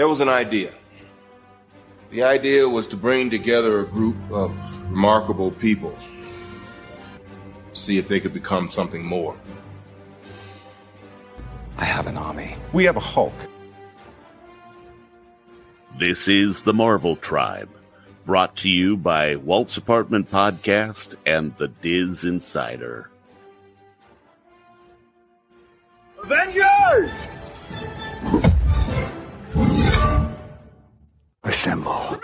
there was an idea. The idea was to bring together a group of remarkable people, see if they could become something more. I have an army. We have a Hulk. This is the Marvel Tribe, brought to you by Walt's Apartment Podcast and the Diz Insider. Avengers! Assemble.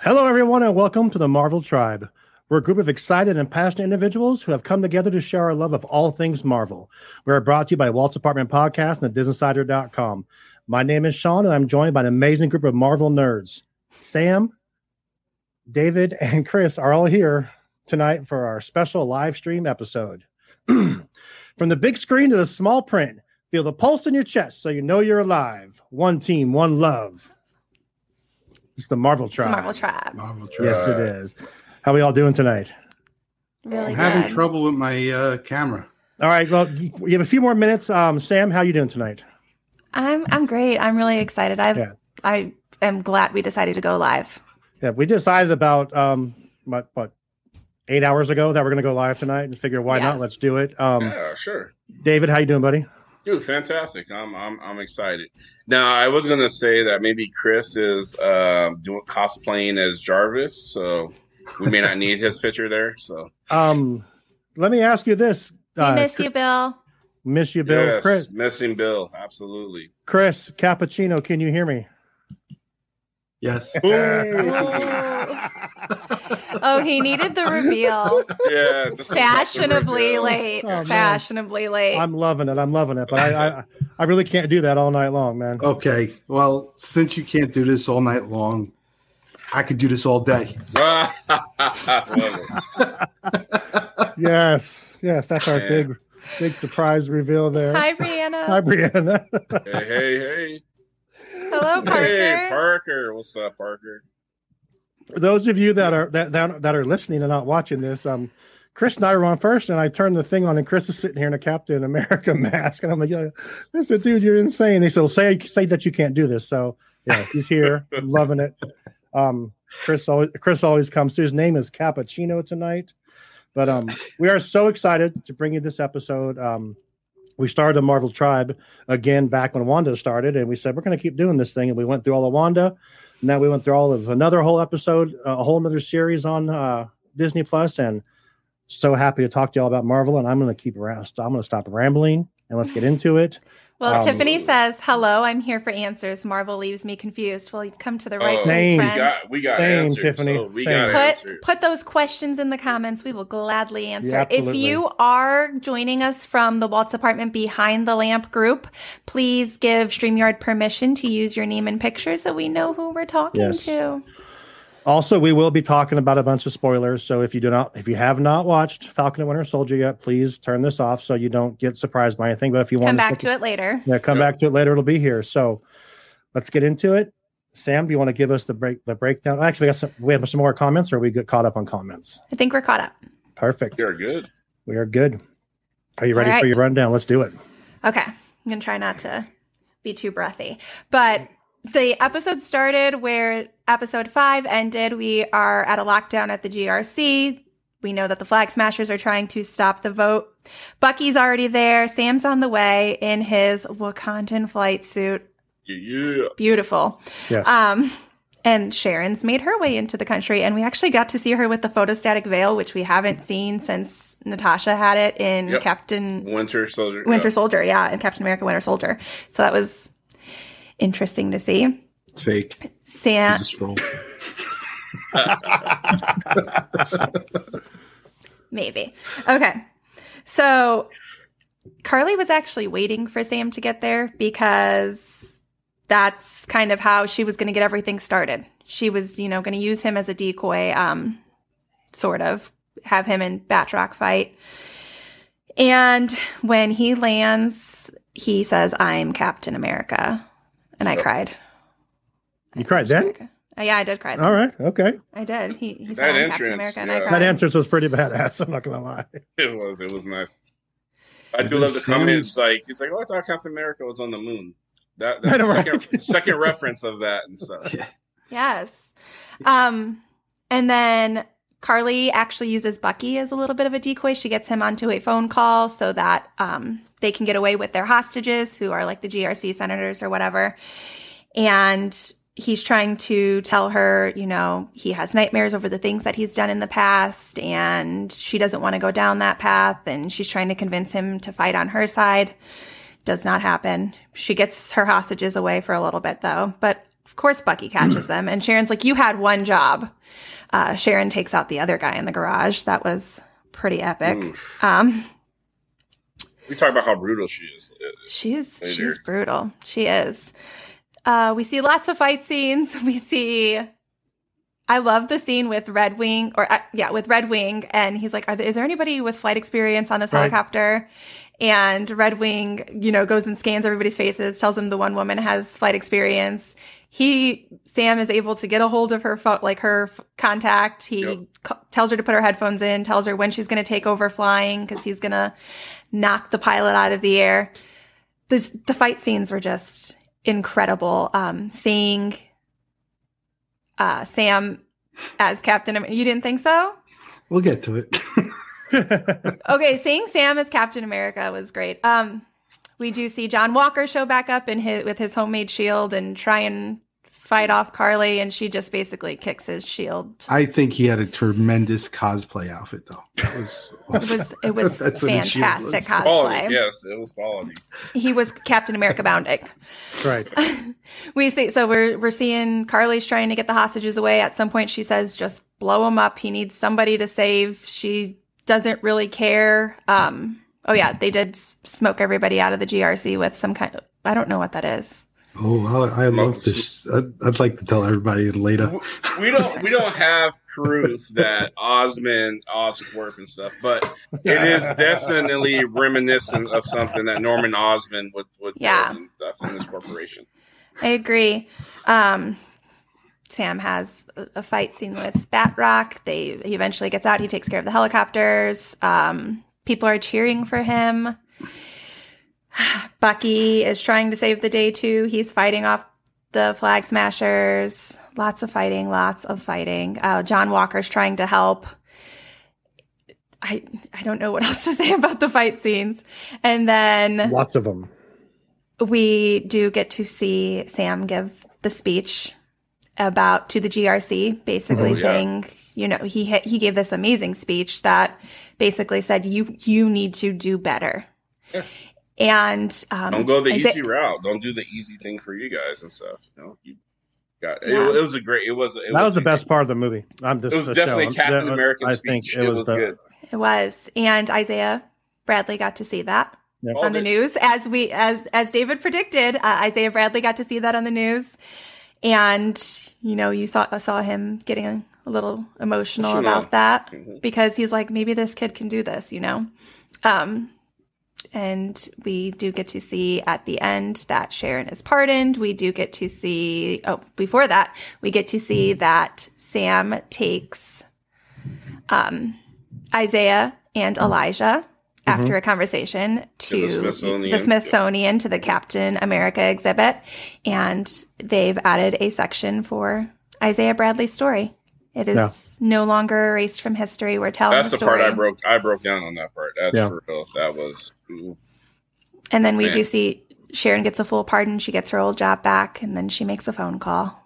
Hello, everyone, and welcome to the Marvel Tribe. We're a group of excited and passionate individuals who have come together to share our love of all things Marvel. We are brought to you by Walt's Apartment Podcast and DisinsiderCom. My name is Sean, and I'm joined by an amazing group of Marvel nerds. Sam, David, and Chris are all here tonight for our special live stream episode. From the big screen to the small print, feel the pulse in your chest so you know you're alive. One team, one love. It's the Marvel It's Tribe. the Marvel Tribe. Marvel Tribe. Yes, it is. How are we all doing tonight? Really I'm having good. trouble with my uh, camera. All right. Well, you have a few more minutes. Um, Sam, how you doing tonight? I'm I'm great. I'm really excited. I Yeah. I am glad we decided to go live. Yeah, we decided about um, what, what eight hours ago that we're going to go live tonight, and figure why not? Let's do it. Um, Yeah, sure. David, how you doing, buddy? Dude, fantastic. I'm I'm I'm excited. Now, I was gonna say that maybe Chris is um doing cosplaying as Jarvis, so we may not need his picture there. So Um, let me ask you this. We Uh, miss you, Bill. Miss you, Bill. yes, Chris, missing Bill, absolutely. Chris Cappuccino, can you hear me? Yes. Oh, he needed the reveal. Yeah, Fashionably reveal. late. Oh. Fashionably late. I'm loving it. I'm loving it. But I, I, I really can't do that all night long, man. Okay. Well, since you can't do this all night long, I could do this all day. Yes, yes, that's our Yeah. big, big surprise reveal there. Hi, Brianna. Hi, Brianna. hey, hey, hey. Hello, Parker. Hey, Parker. What's up, Parker? Those of you that are that, that that are listening and not watching this, um, Chris and I were on first, and I turned the thing on, and Chris is sitting here in a Captain America mask, and I'm like, yeah, dude, you're insane. They said, well, say say that you can't do this. So yeah, he's here, loving it. Um, Chris always Chris always comes through. His name is Cappuccino tonight, but um, we are so excited to bring you this episode. Um, we started the Marvel Tribe again back when Wanda started, and we said we're going to keep doing this thing, and we went through all of Wanda. Now we went through all of another whole episode, a whole another series on uh, Disney Plus, and so happy to talk to you all about Marvel. And I'm going to keep around. I'm going to stop rambling and let's get into it. Well, Um, Tiffany says, "Hello, I'm here for answers." Marvel leaves me confused. Well, you've come to the right Oh, place, Same. We friend. got we got Same, answers. Tiffany. So we Same. got put answers. put those questions in the comments. We will gladly answer. Yeah, if you are joining us from the Walt's Apartment Behind the Lamp group, please give StreamYard permission to use your name and picture so we know who we're talking Yes. to. Also, we will be talking about a bunch of spoilers. So if you do not, if you have not watched Falcon and Winter Soldier yet, please turn this off so you don't get surprised by anything. But if you want Come back to it later. yeah, come Yeah. back to it later. It'll be here. So let's get into it. Sam, do you want to give us the break the breakdown? Actually, we got some. We have some more comments, or we get caught up on comments. I think we're caught up. Perfect. You're good. We are good. Are you ready All for your rundown? Let's do it. Okay. I'm going to try not to be too breathy. But the episode started where episode five ended. We are at a lockdown at the GRC. We know that the Flag Smashers are trying to stop the vote. Bucky's already there. Sam's on the way in his Wakandan flight suit. Yeah. Beautiful. Yes. Um, and Sharon's made her way into the country, and we actually got to see her with the photostatic veil, which we haven't seen since Natasha had it in Yep. Captain Winter Soldier. Winter yeah. Soldier, yeah, and Captain America Winter Soldier. So that was interesting to see. It's fake. Sam, It's a scroll. maybe. Okay. So Carly was actually waiting for Sam to get there because that's kind of how she was going to get everything started. She was, you know, going to use him as a decoy, um, sort of have him in Batroc fight. And when he lands, he says, I'm Captain America. And I cried. You cried then? America. Uh, yeah, I did cry. then. All right. Okay. I did. He, he said, That Captain entrance, America. And yeah. I That cried. answer was pretty badass. I'm not going to lie. It was. It was nice. I do love the seems- comments. Like he's like, "Oh, I thought Captain America was on the moon." That that's know, the right? second, second reference of that and stuff. Yes. Um, and then Carly actually uses Bucky as a little bit of a decoy. She gets him onto a phone call so that um, they can get away with their hostages, who are like the GRC senators or whatever. And he's trying to tell her, you know, he has nightmares over the things that he's done in the past, and she doesn't want to go down that path. And she's trying to convince him to fight on her side. Does not happen. She gets her hostages away for a little bit, though. But of course, Bucky catches them, and Sharon's like, "You had one job." Uh, Sharon takes out the other guy in the garage. That was pretty epic. Um, We talk about how brutal she is. she's Later. she's brutal. She is. Uh, we see lots of fight scenes. We see. I love the scene with Red Wing, or uh, yeah, with Red Wing, and he's like, Are there, "Is there anybody with flight experience on this Right. helicopter?" And Red Wing, you know, goes and scans everybody's faces, tells him the one woman has flight experience. He Sam is able to get a hold of her phone, like her f- contact. He Yep. c- tells her to put her headphones in, tells her when she's going to take over flying because he's going to knock the pilot out of the air. This, the fight scenes were just incredible. Um, seeing uh, Sam as Captain, Am- you didn't think so? We'll get to it. Okay, seeing Sam as Captain America was great. Um, we do see John Walker show back up in his with his homemade shield and try and fight off Carly, and she just basically kicks his shield. I think he had a tremendous cosplay outfit, though. That was It was it was That's what his shield fantastic cosplay. Quality, yes, it was quality. He was Captain America bounding. right. we see so we're we're seeing Carly's trying to get the hostages away. At some point, she says, "Just blow him up." He needs somebody to save. She doesn't really care. Um, oh yeah, they did smoke everybody out of the GRC with some kind of I don't know what that is. Oh, I, I love this. I'd, I'd like to tell everybody later. We don't we don't have proof that Osmond Oscorp and stuff, but it is definitely reminiscent of something that Norman Osborn would would Yeah. build and stuff in this corporation. I agree. Um, Sam has a- a fight scene with Batroc. They he eventually gets out. He takes care of the helicopters. Um, people are cheering for him. Bucky is trying to save the day too. He's fighting off the flag smashers. Lots of fighting. Lots of fighting. Uh, John Walker's trying to help. I I don't know what else to say about the fight scenes. And then Lots of them. we do get to see Sam give the speech about to the GRC, basically Oh, yeah. saying, you know, he he gave this amazing speech that basically said you you need to do better. And um, Don't go the Isa- easy route. Don't do the easy thing for you guys and stuff. You know, you got Yeah. it, it was a great. It was. It that was the best part of the movie. I'm just It was definitely show. Captain That- American I speech. think It, was, the, good. it was, and Isaiah Bradley got to see that Yeah. All on the the- news as we as as David predicted. Uh, Isaiah Bradley got to see that on the news, and you know you saw saw him getting a, a little emotional Emotional. about that Mhm. because he's like maybe this kid can do this, you know. Um, and we do get to see at the end that Sharon is pardoned. We do get to see oh before that we get to see hmm. that Sam takes um, Isaiah and hmm. Elijah mm-hmm. after a conversation to, To the Smithsonian. the Smithsonian to the Captain America exhibit, and they've added a section for Isaiah Bradley's story. It is Yeah. no longer erased from history. We're telling That's the the part I broke. I broke down on that part. That's Yeah. for real. That was. ooh. And then we Man. do see Sharon gets a full pardon. She gets her old job back, and then she makes a phone call.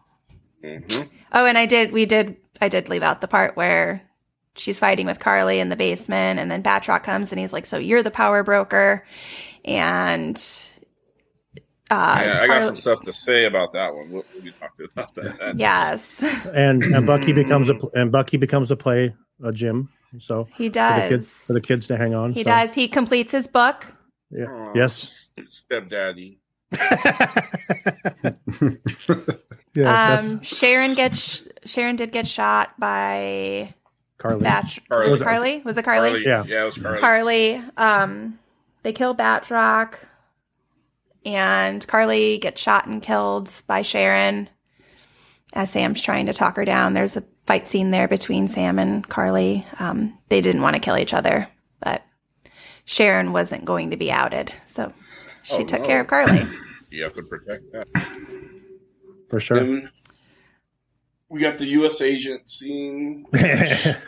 Mhm. Oh, and I did. We did. I did leave out the part where she's fighting with Carly in the basement, and then Batroc comes and he's like, "So you're the power broker," and uh, Yeah, I got some stuff to say about that one. We'll, we'll be talking about that. That's- yes, and and Bucky becomes a and Bucky becomes a play a gym. So he for the kids does. for the kids to hang on. He so, does. He completes his book. Yeah. Aw, Yes. stepdaddy. Yes, that's um, Sharon gets Sharon did get shot by Carly. Batch. Carly. Was it Carly? Was it Carly? Carly. Yeah. yeah, it was Carly. Carly. Um, they kill Batroc, and Carly gets shot and killed by Sharon as Sam's trying to talk her down. There's a fight scene there between Sam and Carly. Um, they didn't want to kill each other, but Sharon wasn't going to be outed. So she Oh, took no. care of Carly. You have to protect that. For sure. Then we got the U.S. agent scene. Yeah.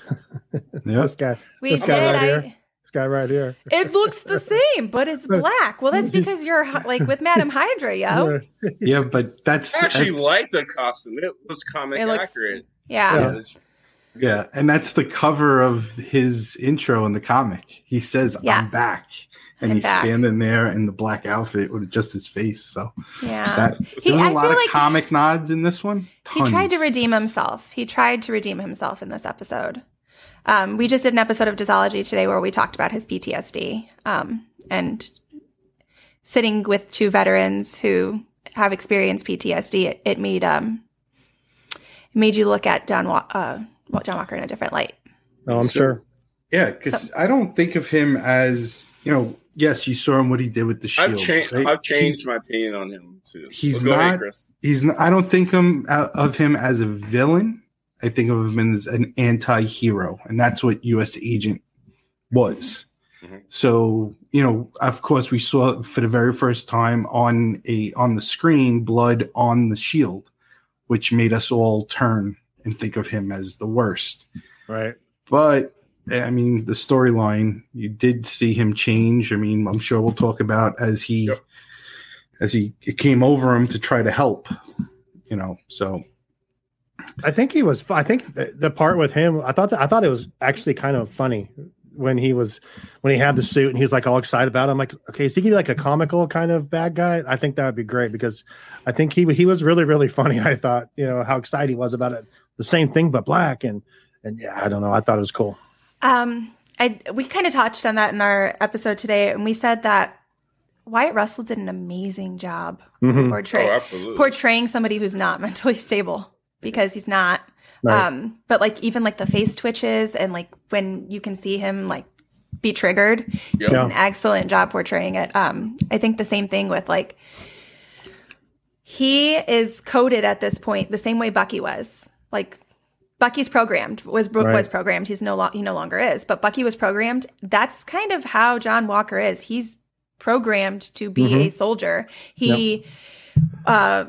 this guy, We This did. guy right I, here. This guy right here. it looks the same, but it's black. Well, that's because you're like with Madam Hydra, yo. Yeah, but that's I actually that's- liked the costume. It was comic It looks- accurate. Yeah. Yeah. Yeah, and that's the cover of his intro in the comic. He says, Yeah. "I'm back," and I'm he's back. standing there in the black outfit with just his face. So Yeah. that He- there was I a lot of like- comic nods in this one. He tried to redeem himself. He tried to redeem himself in this episode. Um, we just did an episode of Disology today where we talked about his PTSD um, and sitting with two veterans who have experienced PTSD. It, it made um, it made you look at John uh, John Walker in a different light. Oh, I'm sure. Yeah, because I don't think of him as you know. Yes, you saw him what he did with the shield. I've changed. right? I've changed He's, my opinion on him too. he's Well, go ahead, not- Chris. he's. n- I don't think him uh, of him as a villain. I think of him as an anti-hero, and that's what U.S. Agent was. Mhm. So you know, of course, we saw for the very first time on a on the screen blood on the shield, which made us all turn and think of him as the worst. Right. But I mean, the storyline you did see him change. I mean, I'm sure we'll talk about as he Yep. as he it came over him to try to help. You know, so I think he was. I think the, the part with him. I thought that, I thought it was actually kind of funny when he was when he had the suit and he was like all excited about. it. I'm like, okay, is he gonna be like a comical kind of bad guy? I think that would be great because I think he he was really really funny. I thought you know how excited he was about it. The same thing but black and and yeah, I don't know. I thought it was cool. Um, I we kind of touched on that in our episode today, and we said that Wyatt Russell did an amazing job Mhm. portraying Oh, portraying somebody who's not mentally stable because he's not. Right. Um, but like even like the face twitches and like when you can see him like be triggered, Yep. Yeah. an excellent job portraying it. Um, I think the same thing with like he is coded at this point the same way Bucky was. Like Bucky's programmed was Right. was programmed. He's no lo- he no longer is, but Bucky was programmed. That's kind of how John Walker is. He's programmed to be Mhm. a soldier. He uh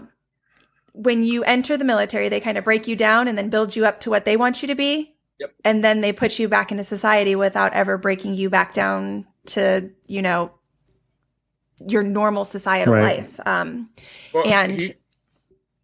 when you enter the military, they kind of break you down and then build you up to what they want you to be. Yep. And then they put you back into society without ever breaking you back down to, you know, your normal societal Right. life. Um, Well, and- he,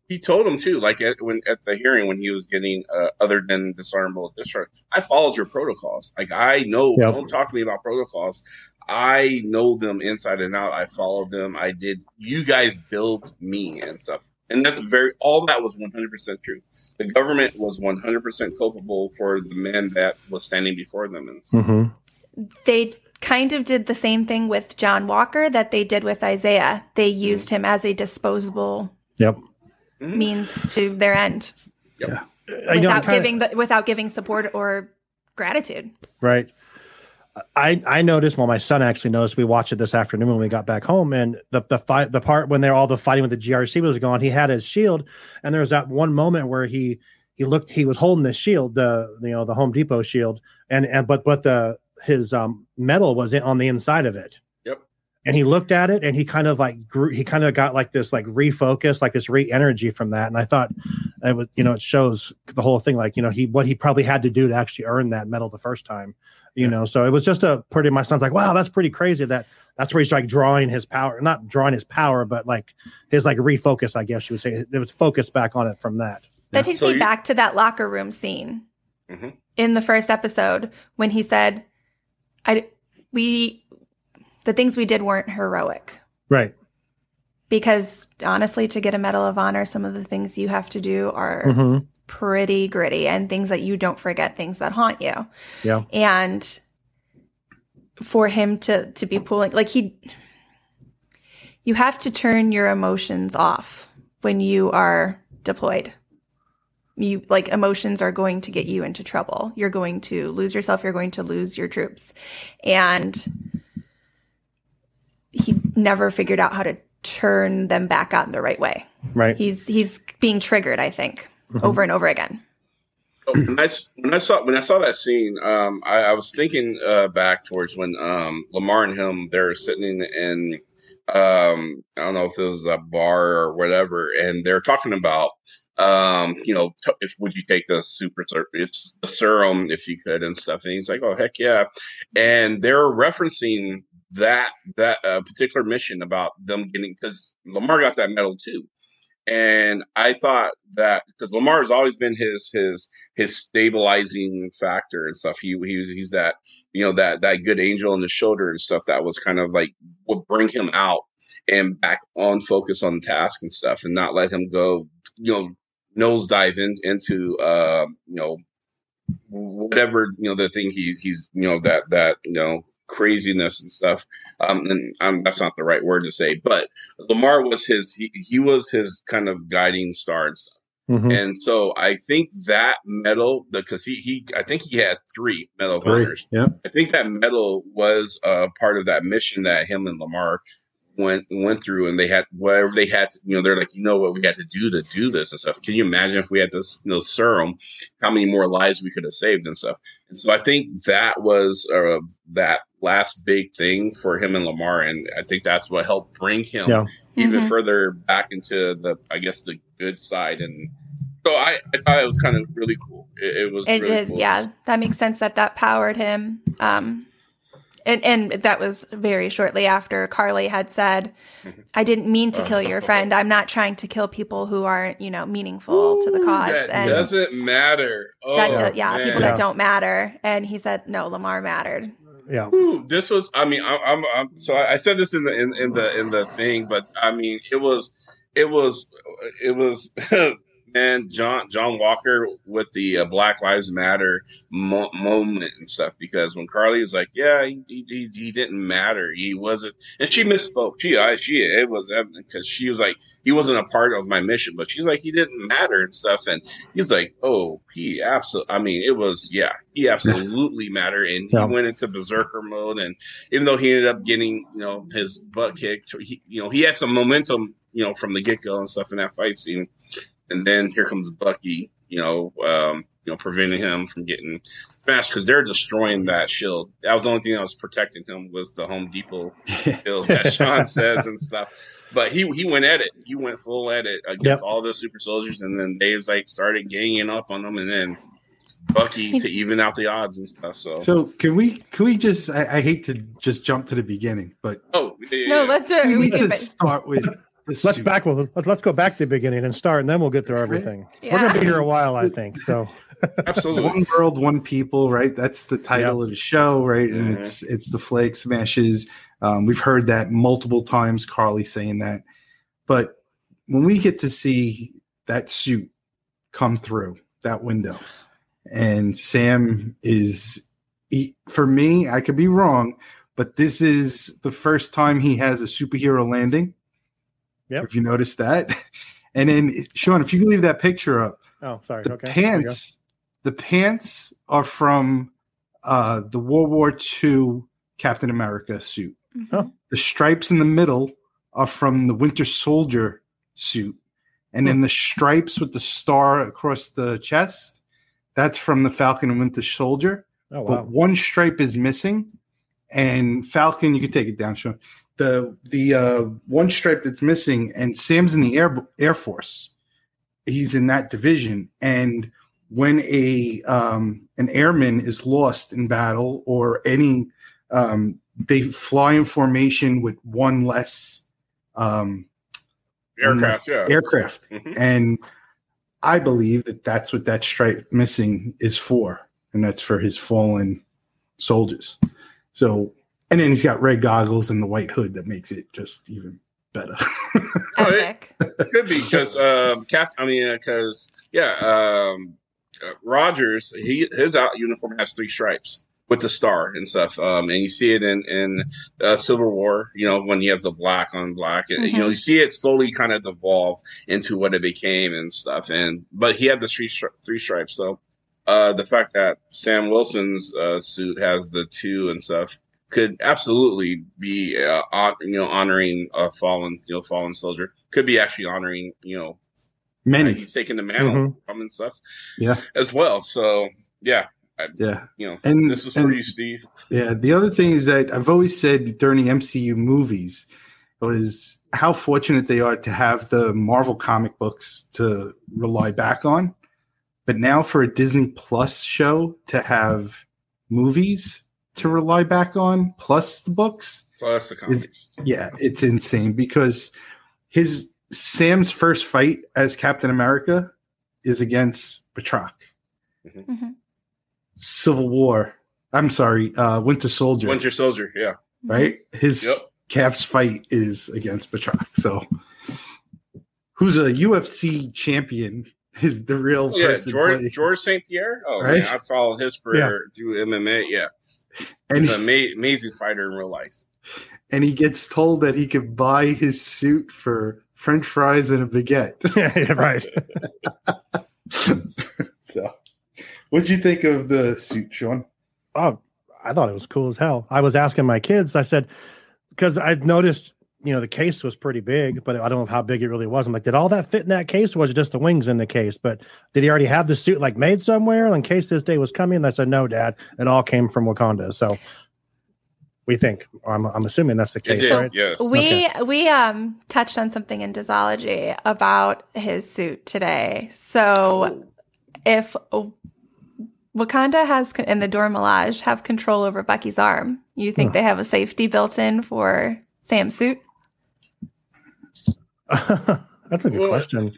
he told him too, like at, when at the hearing when he was getting uh, other than dishonorable discharge. I followed your protocols. Like I know. Yep. Don't talk to me about protocols. I know them inside and out. I followed them. I did. You guys built me and stuff. And that's very all that was 100% true. The government was 100% culpable for the men that was standing before them. And Mm-hmm. they kind of did the same thing with John Walker that they did with Isaiah. They used him as a disposable Yep. means to their end I know, without kinda- giving the, without giving support or gratitude. Right. I I noticed. Well, my son actually noticed. We watched it this afternoon when we got back home, and the the fight, the part when they're all the fighting with the GRC was going. He had his shield, and there was that one moment where he he looked. He was holding the shield, the you know the Home Depot shield, and and but but the his um medal was on the inside of it. Yep. And he looked at it, and he kind of like grew. He kind of got like this like refocus, like this re energy from that. And I thought it was you know, it shows the whole thing, like you know, he what he probably had to do to actually earn that medal the first time you know so it was just a pretty my son's like wow that's pretty crazy that that's where he's like drawing his power not drawing his power but like his like refocus i guess you would say. It was focused back on it from that. That takes So me you- back to that locker room scene Mhm. in the first episode when he said, "I we the things we did weren't heroic." right. Because honestly, to get a Medal of Honor, some of the things you have to do are hmm pretty gritty and things that you don't forget, things that haunt you. yeah And for him to to be pulling like he you have to turn your emotions off when you are deployed. You like emotions are going to get you into trouble. You're going to lose yourself, you're going to lose your troops. And he never figured out how to turn them back on the right way. right He's he's being triggered, I think, over and over again. when I, when I saw when I saw that scene, um, I, I was thinking uh, back towards when um, Lemar and him they're sitting in, in um, I don't know if it was a bar or whatever, and they're talking about um, you know, t- if would you take the super ser- it's the serum if you could and stuff, and he's like, oh heck yeah, and they're referencing that that uh, particular mission about them getting because Lemar got that medal too. And I thought that because Lemar has always been his his his stabilizing factor and stuff. He he's he's that you know that that good angel on the shoulder and stuff that was kind of like would bring him out and back on focus on the task and stuff, and not let him go you know nosedive in, into uh you know whatever you know the thing he he's you know that that you know craziness and stuff. Um, and um, that's not the right word to say, but Lemar was his he, he was his kind of guiding star and stuff. Mhm. And so I think that medal, because he he I think he had three medal Three. honors. Yep. I think that medal was uh, part of that mission that him and Lemar went went through, and they had whatever they had. To, you know, they're like, you know what we had to do to do this and stuff. Can you imagine if we had this you know, serum, how many more lives we could have saved and stuff? And so I think that was uh, that last big thing for him and Lemar, and I think that's what helped bring him Yeah. even Mhm. further back into the, I guess, the good side. And so I, I thought it was kind of really cool. It, it was It really did, cool. yeah. That makes sense that that powered him. Um, and and that was very shortly after Carly had said, Mm-hmm. "I didn't mean to kill your friend. I'm not trying to kill people who aren't, you know, meaningful to the cause." That and doesn't matter. Oh, that, do- yeah, man. people Yeah. that don't matter. And he said, "No, Lemar mattered." Yeah. Ooh, this was. I mean, I, I'm, I'm. So I, I said this in the in, in the in the thing, but I mean, it was, it was, it was. Man, John John Walker with the uh, Black Lives Matter mo- moment and stuff because when Carly was like, "Yeah, he, he, he didn't matter. He wasn't," and she misspoke. She I, she it was evident because she was like, "He wasn't a part of my mission," but she's like, "He didn't matter and stuff," and he's like, "Oh, he absolutely." I mean, it was yeah, he absolutely mattered, and he Yeah. went into berserker mode, and even though he ended up getting you know his butt kicked, he, you know he had some momentum you know from the get go and stuff in that fight scene, and then here comes Bucky, you know, um, you know, preventing him from getting smashed because they're destroying that shield. That was the only thing that was protecting him was the Home Depot shield that Sean says and stuff. But he he went at it. He went full at it against all those super soldiers, and then they was like started ganging up on them, and then Bucky to even out the odds and stuff. So, So can we can we just I, I hate to just jump to the beginning, but oh yeah, No, yeah. let's do it. we We need can, to start with the Let's suit. back. Well, let's go back to the beginning and start, and then we'll get through everything. We're gonna be here a while, I think. So absolutely. One world, one people, right? That's the title of the show, right? And Mhm. it's it's the flag smashers. Um, we've heard that multiple times. Carly saying that, but when we get to see that suit come through that window, and Sam is, he, for me, I could be wrong, but this is the first time he has a superhero landing. Yep. If you notice that, and then Sean, if you can leave that picture up oh, sorry. the okay. There pants the pants are from uh the world war ii captain america suit Oh. the stripes in the middle are from the winter soldier suit and then the stripes with the star across the chest that's from the falcon and winter soldier Oh wow. but one stripe is missing and falcon you can take it down sean the the uh one stripe that's missing and sam's in the air air force he's in that division and when a um an airman is lost in battle or any um they fly in formation with one less um Aircraft, yeah. aircraft Mhm. and I believe that that's what that stripe missing is for, and that's for his fallen soldiers. So, and then he's got red goggles and the white hood that makes it just even better. Oh, it- Epic. could be because um, Cap. I mean, because yeah, um, uh, Rogers. He his out uniform has three stripes with the star and stuff. Um, and you see it in in uh, Civil War. You know when he has the black on black. and You know you see it slowly kind of devolve into what it became and stuff. And but he had the three stri- three stripes. So uh, the fact that Sam Wilson's uh, suit has the two and stuff could absolutely be uh, on, you know honoring a fallen you know fallen soldier could be actually honoring you know Many. Taking the mantle Mhm. from and stuff Yeah. as well. So yeah, Yeah. you know, And- this is for and- you, Steve. Yeah. The other thing is that I've always said during the MCU movies was how fortunate they are to have the Marvel comic books to rely back on. But now for a Disney Plus show to have movies to rely back on plus the books, Plus the comics. yeah, it's insane because his Sam's first fight as Captain America is against Batroc. Mhm. Civil War. I'm sorry, uh, Winter Soldier. Winter Soldier. Yeah. right? His Yep. Cap's fight is against Batroc. So, who's a UFC champion is the real Oh, yeah, person. George. George St. Pierre. Oh Right? man, I followed his career through MMA. Yeah, and he's an ama- amazing fighter in real life. and he gets told that he could buy his suit for French fries and a baguette. yeah, yeah, right. so, what'd you think of the suit, Sean? Oh, I thought it was cool as hell. I was asking my kids. I said because I noticed, you know, the case was pretty big, but I don't know how big it really was. I'm like, did all that fit in that case, or was it just the wings in the case? But did he already have the suit like made somewhere in case this day was coming? And I said, no, Dad, it all came from Wakanda. So we think. I'm, I'm assuming that's the case, did. right? Yes. We we um touched on something in Disology about his suit today. So if Wakanda has con- and the Dora Milaje have control over Bucky's arm, you think Huh. they have a safety built in for Sam's suit? that's a good Well, question.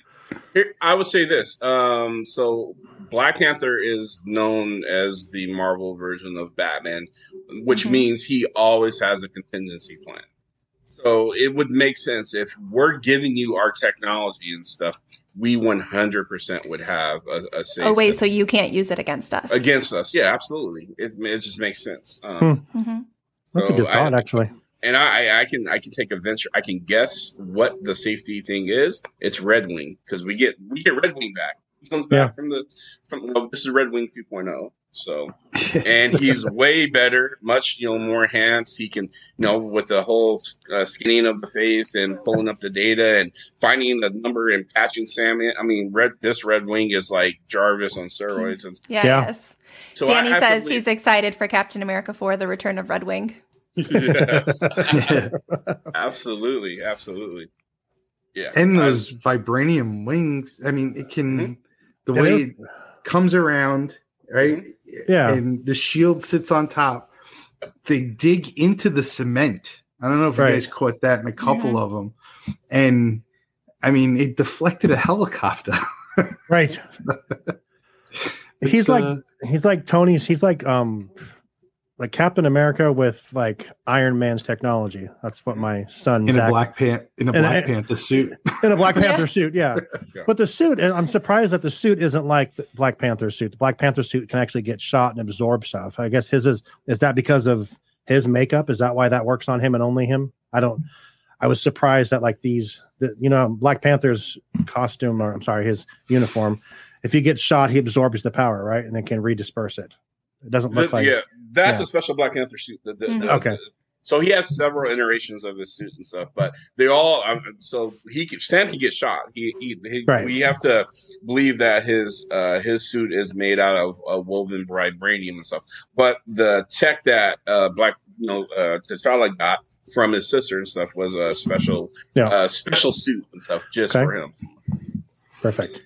Here, I would say this. Um, so Black Panther is known as the Marvel version of Batman, which Mhm. means he always has a contingency plan. So it would make sense if we're giving you our technology and stuff, we 100% would have a, a safe Oh wait, so you can't use it against us? against us. Yeah, absolutely. It, it just makes sense. Um, hmm That's a so good I- thought, actually. And I, I can I can take a venture. I can guess what the safety thing is. It's Red Wing because we get we get Red Wing back. He comes back Yeah. from the from well, this is Red Wing 2.0. So and he's way better, much you know more enhanced. He can you know with the whole uh, skinning of the face and pulling up the data and finding the number and patching Sam in. I mean, red this Red Wing is like Jarvis on steroids. And Yeah, Yeah. yes. so Danny says he's excited for Captain America 4 The Return of Red Wing. Yes, Yeah. absolutely, absolutely. Yeah, and I- those vibranium wings. I mean, it can the way it comes around, right? Yeah. and the shield sits on top. They dig into the cement. I don't know if Right. you guys caught that in a couple of them, and I mean, it deflected a helicopter. Right. It's, he's like uh, he's like Tony's. He's like um like Captain America with like Iron Man's technology. That's what my son in Zach, a black pant in a And Black I- Panther suit. in a Black Yeah. Panther suit. Yeah, Yeah. but the suit. And I'm surprised that the suit isn't like the Black Panther suit. The Black Panther suit can actually get shot and absorb stuff. I guess his is is that because of his makeup? Is that why that works on him and only him? I don't. I was surprised that like these, the, you know, Black Panther's costume or I'm sorry, his uniform. If he gets shot, he absorbs the power, right, and then can redisperse it. It doesn't look The- like yeah, that's yeah. a special Black Panther suit. The- the- Mhm. the- Okay. the- so he has several iterations of his suit and stuff, but they all. Um, so he can, Sam can get shot. He, he, he Right. we have to believe that his uh, his suit is made out of uh, woven vibranium and stuff. But the tech that uh, Black, you know, uh, T'Challa got from his sister and stuff was a special, Yeah. uh, special suit and stuff just Okay. for him. perfect.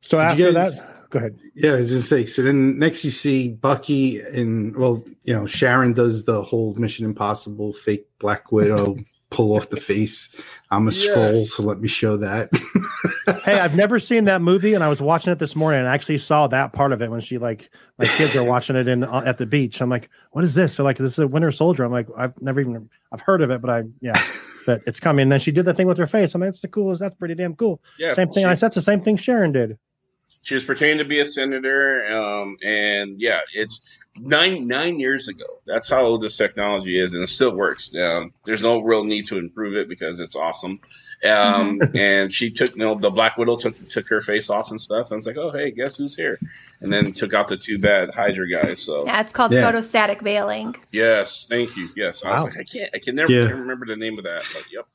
So Did after you guys- that, go ahead. Yeah, I was just say. So then next you see Bucky and well, you know, Sharon does the whole Mission Impossible fake Black Widow pull off the face. I'm a scroll, so let me show that. hey, I've never seen that movie, and I was watching it this morning, and I actually saw that part of it when she like my kids are watching it in uh, at the beach. I'm like, what is this? They're like, this is a Winter Soldier. I'm like, I've never even I've heard of it, but I yeah, but it's coming. And then she did the thing with her face. I mean, like, that's the coolest. That's pretty damn cool. Yeah, same thing. she- I said it's the same thing Sharon did. She was pretending to be a senator, um, and yeah, it's nine nine years ago. That's how old this technology is, and it still works. Um, there's no real need to improve it because it's awesome. Um, and she took, you know, the Black Widow took took her face off and stuff, and it's like, oh hey, guess who's here? And then took out the two bad Hydra guys. So Yeah, it's called Yeah. photostatic veiling. yes, thank you. Yes, I was like, I can't, I can never Yeah. remember the name of that, but yep.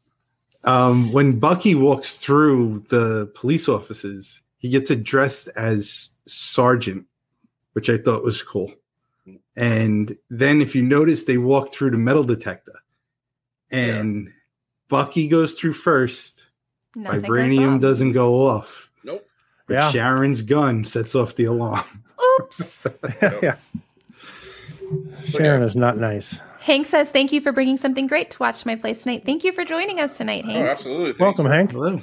um, when Bucky walks through the police offices, he gets addressed as Sergeant, which I thought was cool. And then, if you notice, they walk through the metal detector, and Bucky goes through first. Nothing Vibranium off. doesn't go off. Nope. But Yeah. Sharon's gun sets off the alarm. Oops. yeah. Sharon is not nice. Hank says, Thank you for bringing something great to watch my place tonight. Thank you for joining us tonight, Oh, Hank. absolutely. Thanks. Welcome, Hank. Hello.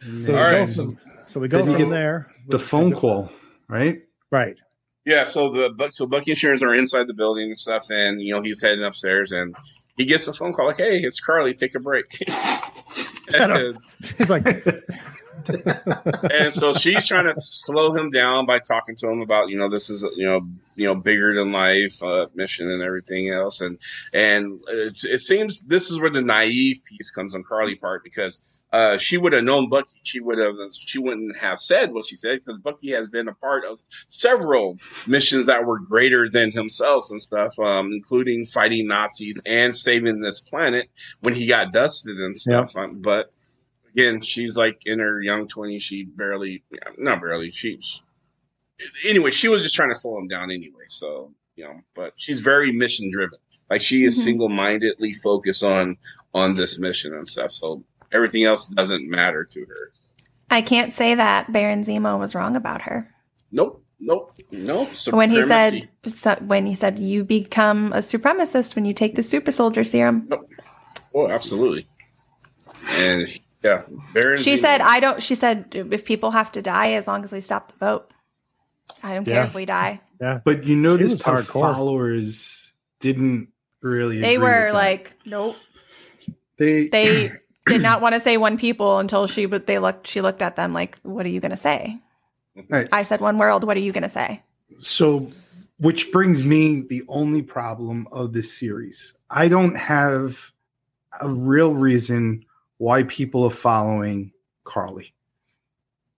So, All we go right. from, so we go Then from get there. The phone call, right? Right. Yeah, so the Buck so Bucky and Sharon are inside the building and stuff, and you know he's heading upstairs, and he gets a phone call like, "Hey, it's Carly. Take a break." and, He's like, and so she's trying to slow him down by talking to him about you know this is you know you know bigger than life uh, mission and everything else, and and it's, it seems this is where the naive piece comes on Carly part because uh, she would have known Bucky, she would have she wouldn't have said what she said because Bucky has been a part of several missions that were greater than himself and stuff, um, including fighting Nazis and saving this planet when he got dusted and stuff. Um, but again, she's like in her young twenties. She barely, not barely. She's anyway. She was just trying to slow him down anyway. So you know, but she's very mission driven. Like she is Mhm. single mindedly focused on on this mission and stuff. So everything else doesn't matter to her. I can't say that Baron Zemo was wrong about her. Nope. Nope. Nope. When he said so, when he said you become a supremacist when you take the super soldier serum. Nope. "Oh, absolutely," and yeah, Baron She Zemo- said I don't she said if people have to die as long as we stop the vote. I don't care Yeah. if we die. yeah. But you noticed her hardcore. followers didn't really. They agree were with that. like, nope. they They did not want to say one people until she but they looked she looked at them like, What are you gonna say? Right. I said one world, what are you gonna say? So, which brings me the only problem of this series. I don't have a real reason why people are following Carly.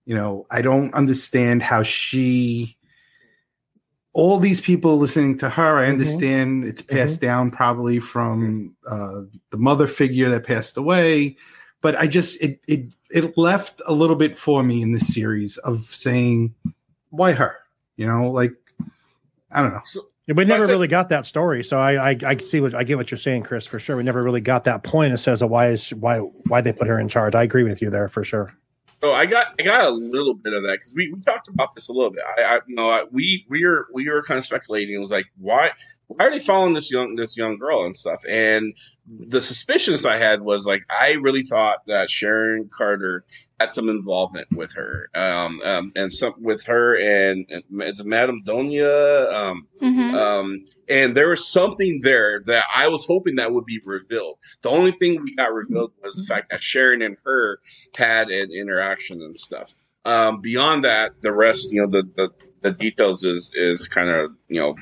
You know, I don't understand how she. All these people listening to her, I Mhm. understand it's passed down probably from uh, the mother figure that passed away, but I just it it it left a little bit for me in this series of saying, why her? You know, like I don't know. We never said- really got that story, so I, I I see what I get what you're saying, Chris. For sure, we never really got that point. It says of why is why why they put her in charge. I agree with you there for sure. So I got I got a little bit of that because we, we talked about this a little bit. I, I you know I, we we were we were kind of speculating. It was like why why are they following this young this young girl and stuff? And the suspicions I had was like I really thought that Sharon Carter had some involvement with her, um, um and some with her and, and it's Madame Donia, um, Mhm. um, and there was something there that I was hoping that would be revealed. The only thing we got revealed was the fact that Sharon and her had an interaction and stuff. Um, beyond that, the rest, you know, the the, the details is is kind of you know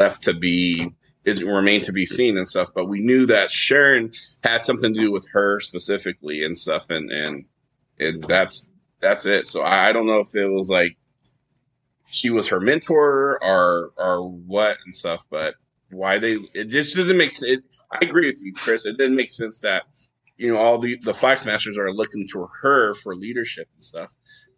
left to be is remain to be seen and stuff. But we knew that Sharon had something to do with her specifically and stuff, and and and that's that's it. So I, I don't know if it was like she was her mentor or or what and stuff, but why they it just didn't make sense. I agree with you, Chris. It didn't make sense that you know all the the flag Smashers are looking to her for leadership and stuff.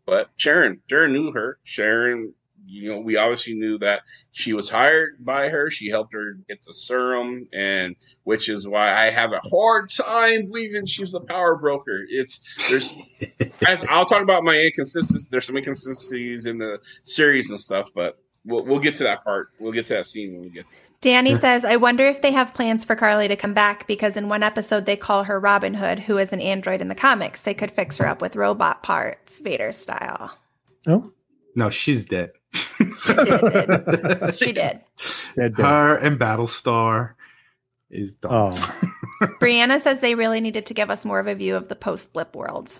But Sharon, Sharon knew her. Sharon, you know, we obviously knew that she was hired by her. She helped her get the serum, and which is why I have a hard time believing she's the power broker. It's there's I, I'll talk about my inconsistencies. There's some inconsistencies in the series and stuff, but we'll we'll get to that part. We'll get to that scene when we get. There. Danny says, I wonder if they have plans for Carly to come back because in one episode they call her Robin Hood, who is an android in the comics. They could fix her up with robot parts, Vader style. Oh, No, she's dead. She did. She did. dead, dead. Her and Battlestar is done. Oh, Brianna says they really needed to give us more of a view of the post blip world.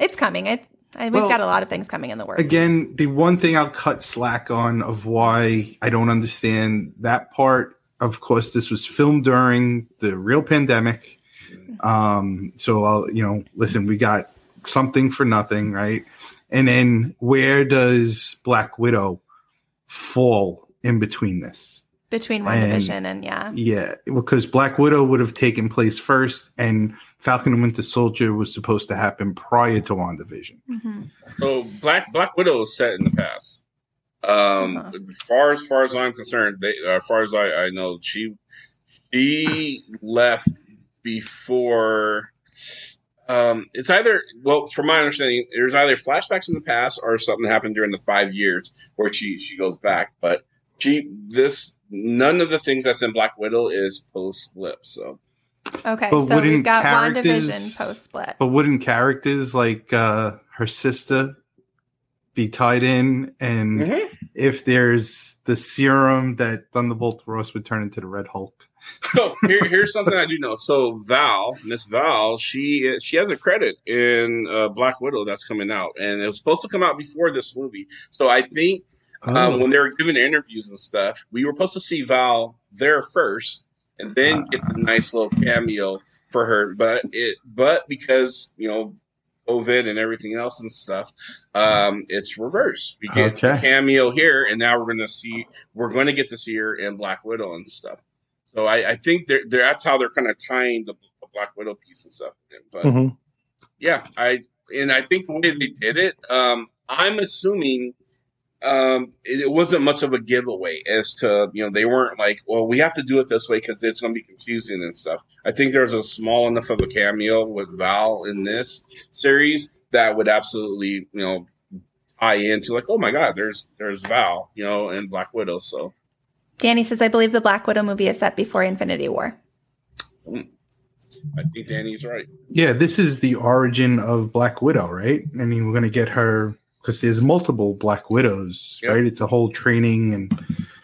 It's coming. I, I, we've Well, got a lot of things coming in the works. Again, the one thing I'll cut slack on of why I don't understand that part. Of course, this was filmed during the real pandemic. Um, so I'll, you know, listen, we got something for nothing, right? And then where does Black Widow fall in between this? between one And- division and yeah. Yeah, because Black Widow would have taken place first, and Falcon and Winter Soldier was supposed to happen prior to WandaVision. hmm So Black Black Widow is set in the past. Um, Uh-huh. far as far as I'm concerned, they, uh, as far as I, I know, she she left before. Um, it's either well, from my understanding, there's either flashbacks in the past or something happened during the five years where she she goes back. But she this none of the things that's in Black Widow is post blip. So Okay, But so we've got characters- WandaVision post split. But wouldn't characters like uh, her sister be tied in? And Mhm. if there's the serum that Thunderbolt Ross would turn into the Red Hulk. So here, here's something I do know. So Val, Miss Val, she she has a credit in uh, Black Widow that's coming out, and it was supposed to come out before this movie. So I think Oh. um, when they were giving interviews and stuff, we were supposed to see Val there first, and then get the nice little cameo for her. But it but because you know. COVID and everything else and stuff, um, it's reversed. We get Okay. cameo here, and now we're going to see we're going to get to see her in Black Widow and stuff. So I, I think they're, they're that's how they're kind of tying the, the Black Widow piece and stuff. in. But Mhm. yeah, I and I think the way they did it, um, I'm assuming um, it, it wasn't much of a giveaway as to you know they weren't like, well, we have to do it this way because it's going to be confusing and stuff. I think there's a small enough of a cameo with Val in this series that would absolutely you know tie into like, oh my god, there's there's Val, you know, in Black Widow. So Danny says, I believe the Black Widow movie is set before Infinity War. I think Danny's right. Yeah, this is the origin of Black Widow, right? I mean, we're going to get her because there's multiple Black Widows, Yep. right? It's a whole training and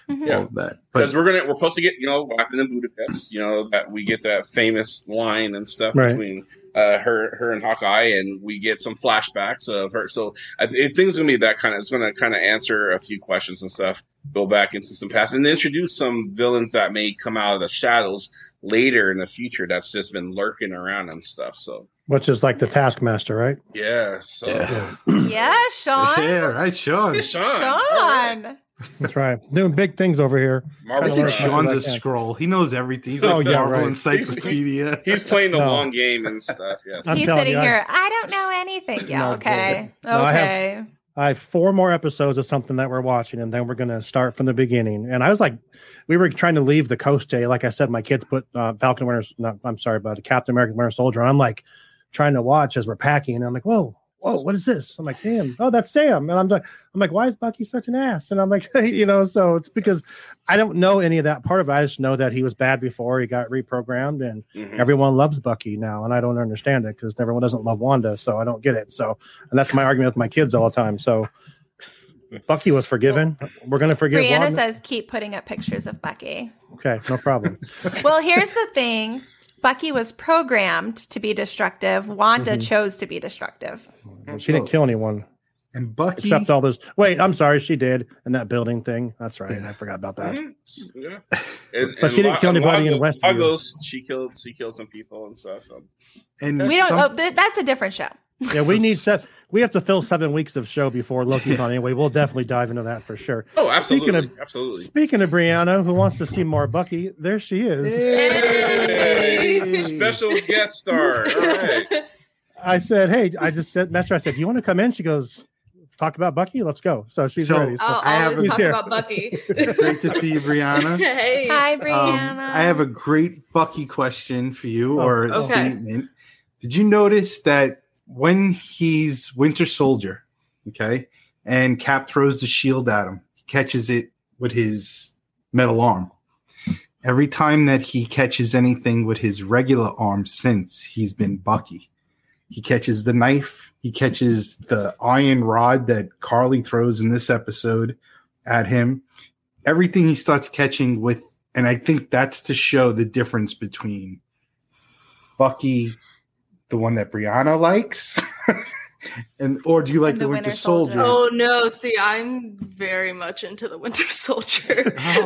Mhm. Yeah. all of that. because we're gonna we're supposed to get you know what happened in Budapest. You know that we get that famous line and stuff Right. between uh, her her and Hawkeye, and we get some flashbacks of her. So I, I think it's gonna be that kind of. It's gonna kind of answer a few questions and stuff. Go back into some past and introduce some villains that may come out of the shadows later in the future. That's just been lurking around and stuff. So Which is like the Taskmaster, right? yeah. So Yeah. Yeah, Sean. yeah, right, Sean. Hey, Sean. All right. Sean. That's right. Doing big things over here. Marvel I think Sean's a Right. Skrull. He knows everything. He's Oh, like yeah, Marvel right. Encyclopedia. He's playing the No. long game and stuff. Yes. I'm He's sitting you, here. I don't know anything. Yeah, No, okay. No, I have- okay. I have four more episodes of something that we're watching, and then we're going to start from the beginning. And I was like, we were trying to leave the coast day. Like I said, my kids put uh, Falcon Winter, not, I'm sorry, but Captain American Winter Soldier. And I'm like trying to watch as we're packing. And I'm like, whoa, whoa, what is this? I'm like, damn, oh, that's Sam. And I'm like, I'm like, why is Bucky such an ass? And I'm like, you know, so it's because I don't know any of that part of it. I just know that he was bad before he got reprogrammed, and Mhm. everyone loves Bucky now, and I don't understand it because everyone doesn't love Wanda, so I don't get it. So, and that's my argument with my kids all the time. So, Bucky was forgiven. We're gonna forgive Brianna Wanda. says, keep putting up pictures of Bucky. okay, no problem. Well, here's the thing Bucky was programmed to be destructive. Wanda Mhm. chose to be destructive. She didn't kill anyone And Bucky. except all those. Wait, I'm sorry, she did in that building thing. That's right. I forgot about that. Mhm. Yeah. And, But she didn't kill anybody in Lagos- Westview. Lagos, she killed she killed some people and stuff. So. and We don't, some- oh, that's a different show. Yeah, we need set. We have to fill seven weeks of show before Loki's on anyway. We'll definitely dive into that for sure. Oh, absolutely, Speaking of- absolutely. Speaking of Brianna, who wants to see more Bucky, there she is. Hey, special guest star. All right. I said, "Hey, I just said, Master. I said, do you want to come in?" She goes, "Talk about Bucky. Let's go." So she's So- ready. So- I'll I have always a- talk Here. about Bucky. Great to see you, Brianna. hey. Hi, Um, Brianna. I have a great Bucky question for you, Oh, or a okay. statement. Did you notice that when he's Winter Soldier, okay, and Cap throws the shield at him, he catches it with his metal arm. Every time that he catches anything with his regular arm since, he's been Bucky. He catches the knife, he catches the iron rod that Karli throws in this episode at him. Everything he starts catching with and I think that's to show the difference between Bucky, the one that Brianna likes, and or do you like the, the Winter, Winter Soldier. Soldiers? Oh no! See, I'm very much into the Winter Soldier. Oh,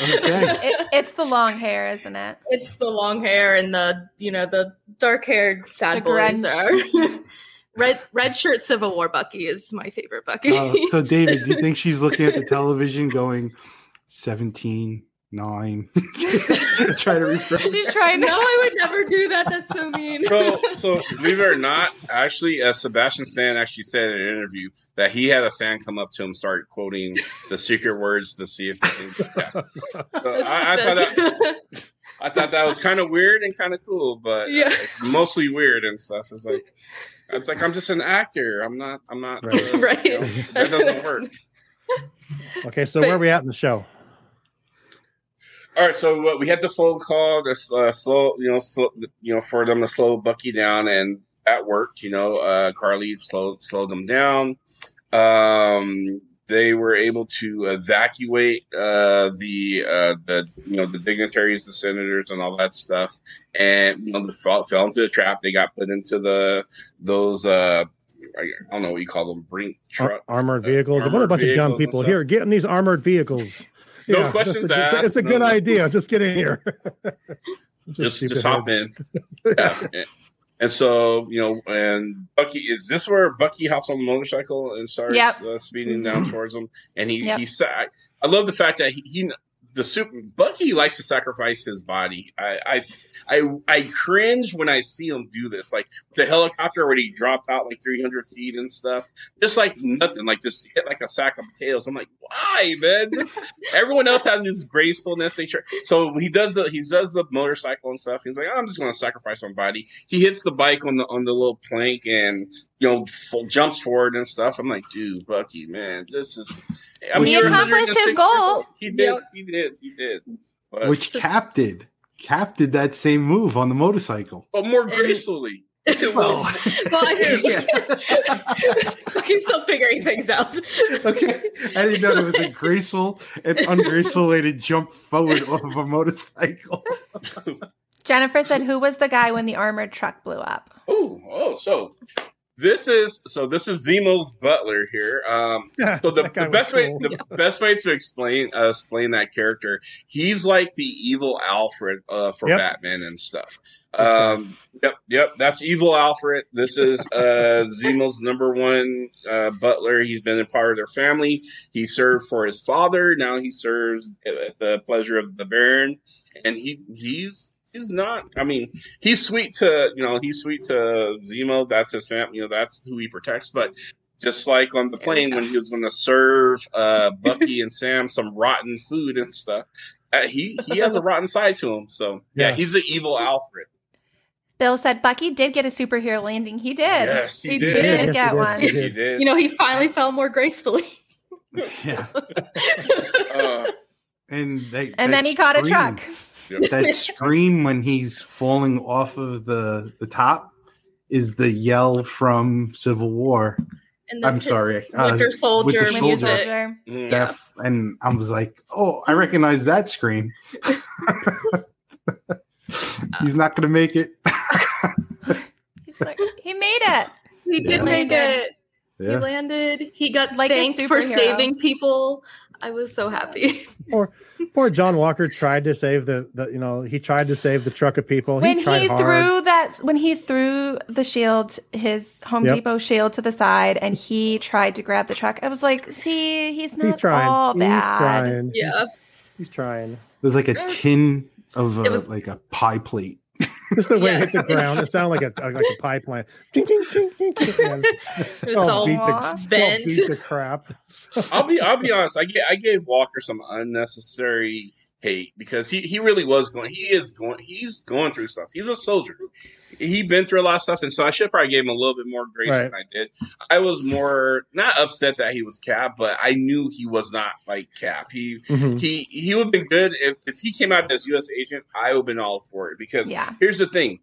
okay. It, it's the long hair, isn't it? it's the long hair and the you know the dark haired sad The boys grunge. are. red red shirt Civil War Bucky is my favorite Bucky. Uh, so, David, do you think she's looking at the television going 17, nine. Try to refresh. She's trying No. I would never do that. That's so mean. So, so believe it or not, actually, uh, Sebastian Stan actually said in an interview that he had a fan come up to him, start quoting the secret words to see if they can. Yeah. So I, I thought that I thought that was kind of weird and kind of cool, but Yeah. like, mostly weird and stuff. It's like it's like I'm just an actor. I'm not. I'm not. Right. uh, Right. you know, that doesn't work. Okay, so where are we at in the show? All right, so uh, we had the phone call to uh, slow, you know, slow, you know, for them to slow Bucky down, and that worked. You know, uh, Karli slowed slowed them down. Um, they were able to evacuate uh, the uh, the you know the dignitaries, the senators, and all that stuff, and you know they fell, fell into the trap. They got put into the those uh, I don't know what you call them, brink truck. armored vehicles. what a bunch of dumb people here. getting these armored vehicles. No Yeah, questions it's a, asked, It's a good no- idea. Just get in here. just stupid just hop in. yeah. And- And so, you know, and Bucky is this where Bucky hops on the motorcycle and starts Yep. uh, speeding down towards him? And he Yep. he sa- I, I love the fact that he, he the super Bucky likes to sacrifice his body. I I I, I cringe when I see him do this, like the helicopter he dropped out like three hundred feet and stuff, just like nothing, like just hit like a sack of potatoes. I'm like, why, man? Just everyone else has this gracefulness. They try, so he does the he does the motorcycle and stuff. He's like, I'm just going to sacrifice my body. He hits the bike on the on the little plank and you know full, jumps forward and stuff. I'm like, dude, Bucky, man, this is. I mean, He you're accomplished 106 his years goal. old. He did. He did. He did. But, Which Cap did. Cap did that same move on the motorcycle. but more gracefully. Well, Well, I He's still figuring things out. okay. I didn't know it was a graceful and ungraceful way to jump forward off of a motorcycle. Jennifer said, "Who was the guy when the armored truck blew up?" Oh, oh, so this is so this is Zemo's butler here. Um, so the, the best way cool. the best way to explain uh, explain that character, he's like the evil Alfred uh, for Yep. Batman and stuff. Um, yep, yep, that's evil Alfred. This is uh, Zemo's number one uh, butler. He's been a part of their family. He served for his father. Now he serves at the pleasure of the Baron, and he he's. He's not. I mean, he's sweet to you know. He's sweet to Zemo. That's his family. You know, that's who he protects. But just like on the plane when he was going to serve uh, Bucky and Sam some rotten food and stuff, uh, he he has a rotten side to him. So yeah, Yeah. he's an evil Alfred. Bill said Bucky did get a superhero landing. He did. Yes, he did. did, Yes, he get did. one. He He did. You know, he finally fell more gracefully. Yeah. uh, And they And then he caught a truck. That scream when he's falling off of the the top is the yell from Civil War. And I'm his sorry, uh, Winter Soldier Winter Winter Soldier. Soldier. mm, Def, and I was like, "Oh, I recognize that scream." He's not going to make it. He's like, he made it. He did Yeah. make it. He landed. He got Like a thanked for saving people. I was so happy. Poor, poor John Walker tried to save the, the you know he tried to save the truck of people. When he tried he hard. threw that, when he threw the shield, his Home Yep. Depot shield to the side, and he tried to grab the truck, I was like, "See, he's not he's trying. all he's bad." trying. Yeah. He's, he's trying. There's like a tin of a, was- like a pie plate. Just the way Yeah. it hit the ground, it sounded like a like a pie plant. Ding, ding, ding, ding, ding. And It's all all beat the, Aw. Oh, all beat the crap. I'll be I'll be honest. I gave, I gave Walker some unnecessary hate because he, he really was going. He is going. He's going through stuff. He's a soldier. He been through a lot of stuff, and so I should probably gave him a little bit more grace Right. than I did. I was more not upset that he was Cap, but I knew he was not like Cap. He Mhm. he he would have been good if, if he came out as U.S. agent. I would have been all for it because Yeah. here's the thing: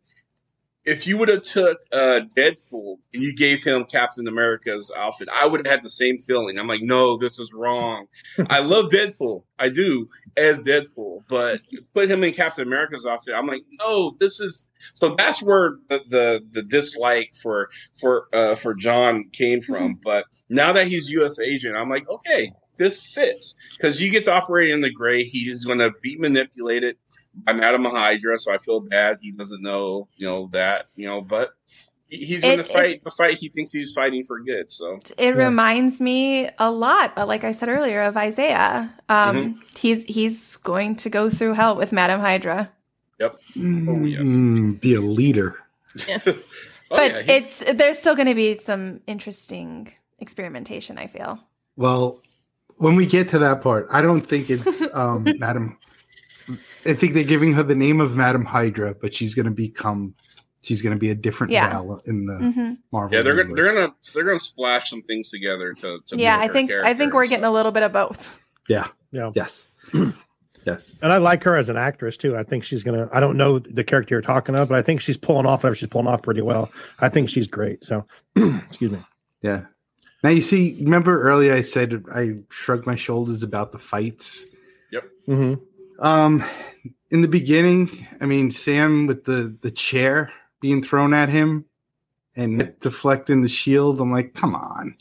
if you would have took uh, Deadpool and you gave him Captain America's outfit, I would have had the same feeling. I'm like, no, this is wrong. I love Deadpool, I do as Deadpool, but put him in Captain America's outfit. I'm like, no, this is. So that's where the the, the dislike for for uh, for John came from. But now that he's U.S. agent, I'm like, okay, this fits because you get to operate in the gray. He's going to be manipulated by Madame Hydra, so I feel bad he doesn't know, you know, that, you know, but He's going It- to fight the fight he thinks he's fighting for good. So It Yeah. reminds me a lot, uh, like I said earlier, of Isaiah. Um, Mm-hmm. He's he's going to go through hell with Madame Hydra, yep. Oh, yes. Mm, be a leader. Oh, but yeah, it's there's still going to be some interesting experimentation. I feel. Well, when we get to that part, I don't think it's um, Madam. I think they're giving her the name of Madam Hydra, but she's going to become. She's going to be a different Yeah. Val in the hmm Marvel. yeah, they're gonna they're gonna they're gonna splash some things together to. to Yeah, I think I think we're and getting a little bit of both. Yeah. Yeah. Yes. yes. And I like her as an actress too. I think she's gonna. I don't know the character you're talking of, but I think she's pulling off whatever she's pulling off pretty well. I think she's great. So, excuse me. Yeah. Now you see. Remember earlier I said I shrugged my shoulders about the fights. Yep. hmm Um, in the beginning, I mean Sam with the the chair being thrown at him and deflecting the shield. I'm like, come on,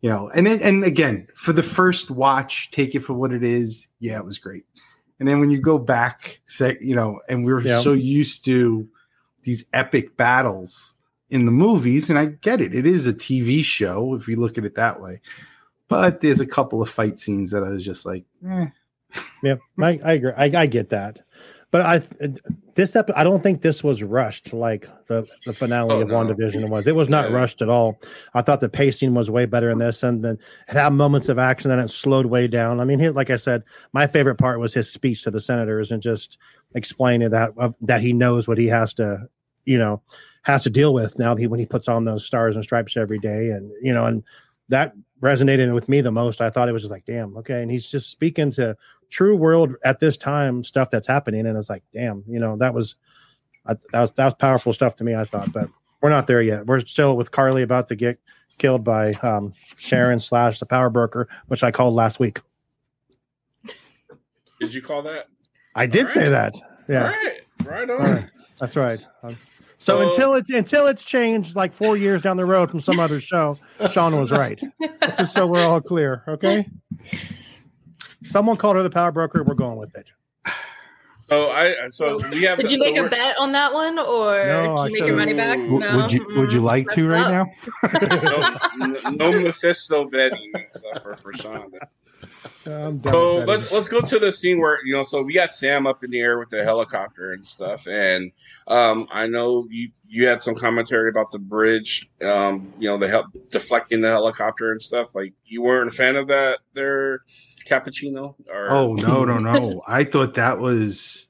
you know. And it, and again, for the first watch, take it for what it is. Yeah, it was great. And then when you go back, say, you know, and we were Yeah. so used to these epic battles in the movies, and I get it. It is a TV show if you look at it that way. But there's a couple of fight scenes that I was just like, eh, Yeah, I, I agree. I, I get that, but I this I don't think this was rushed like the the finale Oh, of no. WandaVision was. It was not Yeah. rushed at all. I thought the pacing was way better in this, and then it had moments of action, then it slowed way down. I mean, he, like I said, my favorite part was his speech to the senators and just explaining that uh, that he knows what he has to, you know, has to deal with now that he, when he puts on those stars and stripes every day, and you know, and that resonated with me the most. I thought it was just like, damn, okay, and he's just speaking to true world at this time stuff that's happening. And it's like damn you know that was I, that was that was powerful stuff to me i thought but we're not there yet. We're still with Karli about to get killed by um sharon slash the power broker which i called last week. Did you call that? i did All say that. Yeah. Right. Right on. Right. that's right. Um, so, So- until it's until it's changed like four years down the road from some other show sean was right. Just so we're all clear okay someone called her the power broker we're going with it So I so we have. Did you so make a bet on that one, or No, I did you make your money back? should've- No. Would you would you like to right up. now? no, no Mephisto betting and for, for Sean. So let's let's go to the scene where you know. So we got Sam up in the air with the helicopter and stuff, and um, I know you you had some commentary about the bridge. Um, you know, the hel- deflecting the helicopter and stuff. Like you weren't a fan of that there, Cappuccino. Or Oh no, no, no! I thought that was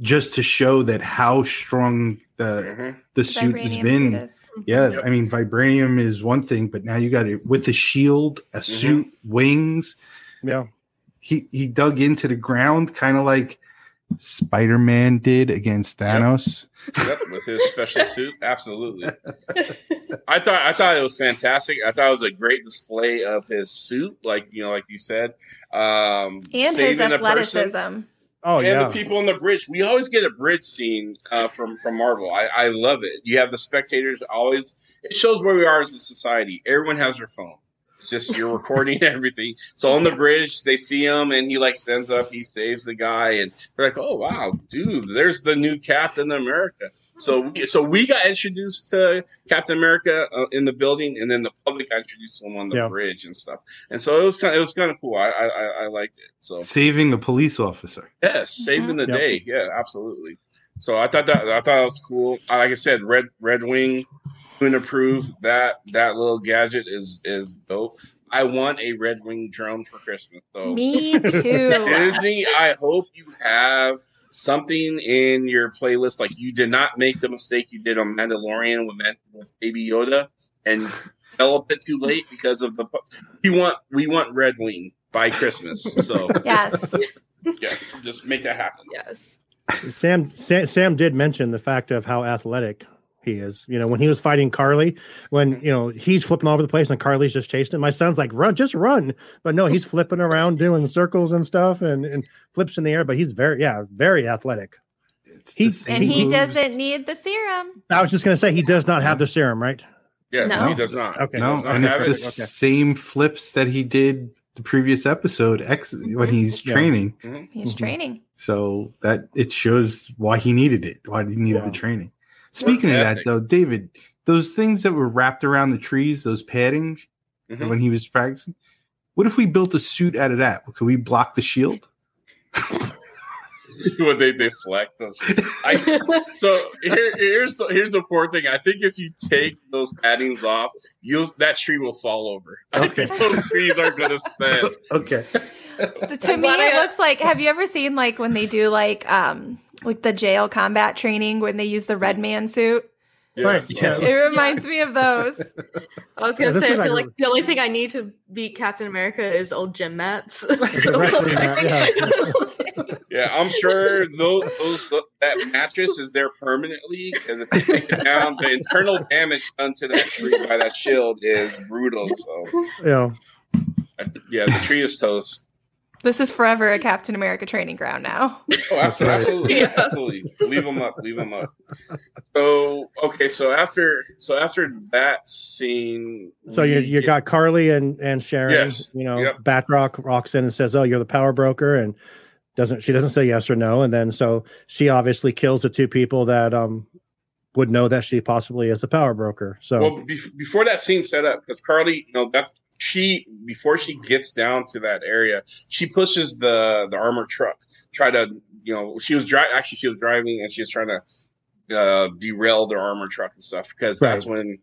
just to show that how strong the Mhm. the suit has been. suit is- Yeah, Yep. I mean, vibranium is one thing, but now you got it with the shield, a suit, wings. yeah He he dug into the ground, kind of like Spider Man did against Thanos. Yep, with his special suit, absolutely. I thought I thought it was fantastic. I thought it was a great display of his suit, like you know, like you said, um, and his saving a athleticism. oh and yeah the people on the bridge. We always get a bridge scene uh, from from Marvel. I, I love it. You have the spectators always. It shows where we are as a society. Everyone has their phone. Just you're recording everything. So on the bridge, they see him, and he like stands up. He saves the guy, and they're like, "Oh wow, dude! There's the new Captain America." So we, so we got introduced to Captain America uh, in the building, and then the public got introduced to him on the Yeah. bridge and stuff. And so it was kind of it was kind of cool. I, I I I liked it. So Saving a police officer. Yes, saving the Yep. day. Yeah, absolutely. So I thought that I thought it was cool. Like I said, Red Red Wing, couldn't approve that that little gadget is is dope. I want a Red Wing drone for Christmas. So Me too. Disney, I hope you have something in your playlist. Like you did not make the mistake you did on Mandalorian with, Man- with Baby Yoda and develop bit too late because of the. We want we want Red Wing by Christmas. So yes. yes, just make that happen. Yes. Sam, Sam Sam did mention the fact of how athletic he is. You know, when he was fighting Karli, when you know he's flipping all over the place and Karli's just chasing him. My son's like, "Run, just run!" But no, he's flipping around doing circles and stuff and, and flips in the air. But he's very, yeah, very athletic. It's He- And he moves. doesn't need the serum. I was just gonna say he does not have the serum, right? Yes, No. he does not. Okay. He No, does not and it's it. the Okay. same flips that he did the previous episode X when he's Yeah. training. He's Mhm. training. So that it shows why he needed it, why he needed Yeah. the training. Speaking of that, though, David, those things that were wrapped around the trees, those padding Mhm. when he was practicing. What if we built a suit out of that? Could we block the shield? when they deflect those. I, so here, here's the, here's the poor thing. I think if you take those paddings off, you'll that tree will fall over. I think those trees are going to stand. Okay. to me, it looks like. Have you ever seen like when they do like um like the jail combat training when they use the red man suit? Right, Yes. yes. It reminds me of those. I was gonna this say, I feel like- like the only thing I need to beat Captain America is old gym mats. Directly, yeah. Yeah, I'm sure those, those that mattress is there permanently, and if you take it down, the internal damage done to that tree by that shield is brutal. So, Yeah. yeah, the tree is toast. This is forever a Captain America training ground now. Oh, absolutely, absolutely, Yeah. absolutely. Leave them up. Leave them up. So, okay, so after so after that scene, So you you get- got Karli and and Sharon. Yes. You know, Yep. Batroc walks in and says, "Oh, you're the power broker," and doesn't she doesn't say yes or no, and then so she obviously kills the two people that um would know that she possibly is the power broker. So well bef- before that scene set up because Karli, you know that she before she gets down to that area, she pushes the the armored truck. Try to you know she was driving. Actually, she was driving and she was trying to uh, derail their armored truck and stuff because that's when.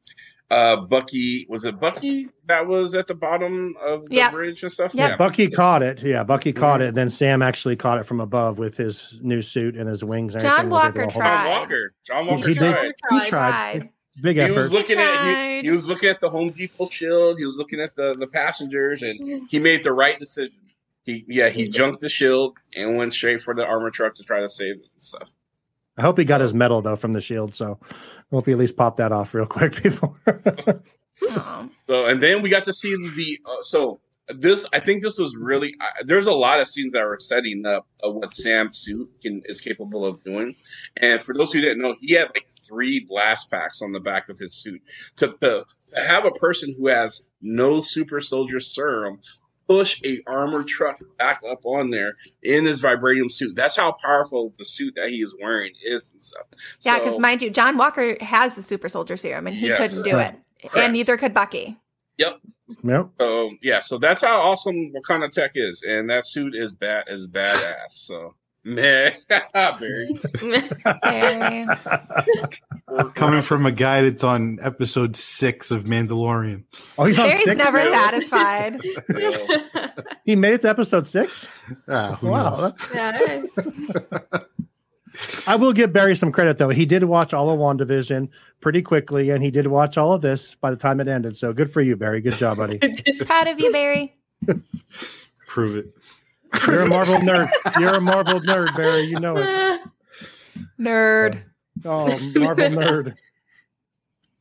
Uh, Bucky was it Bucky that was at the bottom of the Yeah. bridge and stuff? Yeah. Bucky caught it. Yeah, Bucky caught Mhm. it. And then Sam actually caught it from above with his new suit and his wings. And John everything, was able Walker to hold it. John. Walker. John Walker He did. tried. He Tried. tried. Big he was looking at he, he was looking at the Home Depot shield. He was looking at the the passengers, and he made the right decision. He yeah he junked the shield and went straight for the armor truck to try to save it and stuff. I hope he got his medal though from the shield. So I hope he at least popped that off real quick before. So and then we got to see the uh, so this I think this was really uh, there's a lot of scenes that were setting up of what Sam's suit can is capable of doing. And for those who didn't know, he had like three blast packs on the back of his suit to, to have a person who has no super soldier serum push a armored truck back up on there in his vibranium suit. That's how powerful the suit that he is wearing is and stuff. Yeah, So- because mind you, John Walker has the super soldier serum and he Yes. couldn't do it. Correct. And neither could Bucky. yep. So yeah, so that's how awesome Wakanda Tech is, and that suit is bad is badass. So man, Barry, Coming from a guy that's on episode six of Mandalorian. Oh, he's on Barry's six. never now? satisfied. He made it to episode six. Ah, Wow. knows? yeah. I will give Barry some credit though. He did watch all of WandaVision pretty quickly, and he did watch all of this by the time it ended. So good for you, Barry. Good job, buddy. Proud of you, Barry. Prove it. You're a Marvel nerd. You're a Marvel nerd, Barry. You know it. Nerd. Oh, Marvel nerd.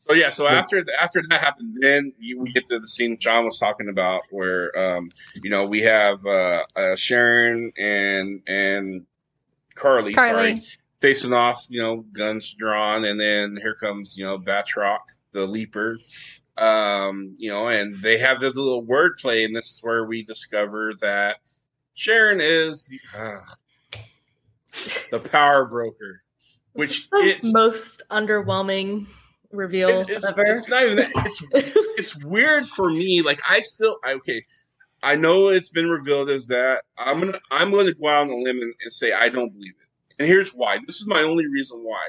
So yeah, so after after that happened, then you, we get to the scene John was talking about, where um, you know we have uh, uh, Sharon and and Karli, Karli. sorry, facing off, you know, guns drawn, and then here comes you know Batroc, the Leaper, um, you know, and they have this little wordplay, and this is where we discover that Sharon is the uh, the power broker, which the it's most underwhelming reveal it's, it's, ever. it's not even that. It's it's weird for me. Like I still I, okay. I know it's been revealed as that. I'm gonna I'm gonna go out on a limb and, and say I don't believe it. And here's why. This is my only reason why.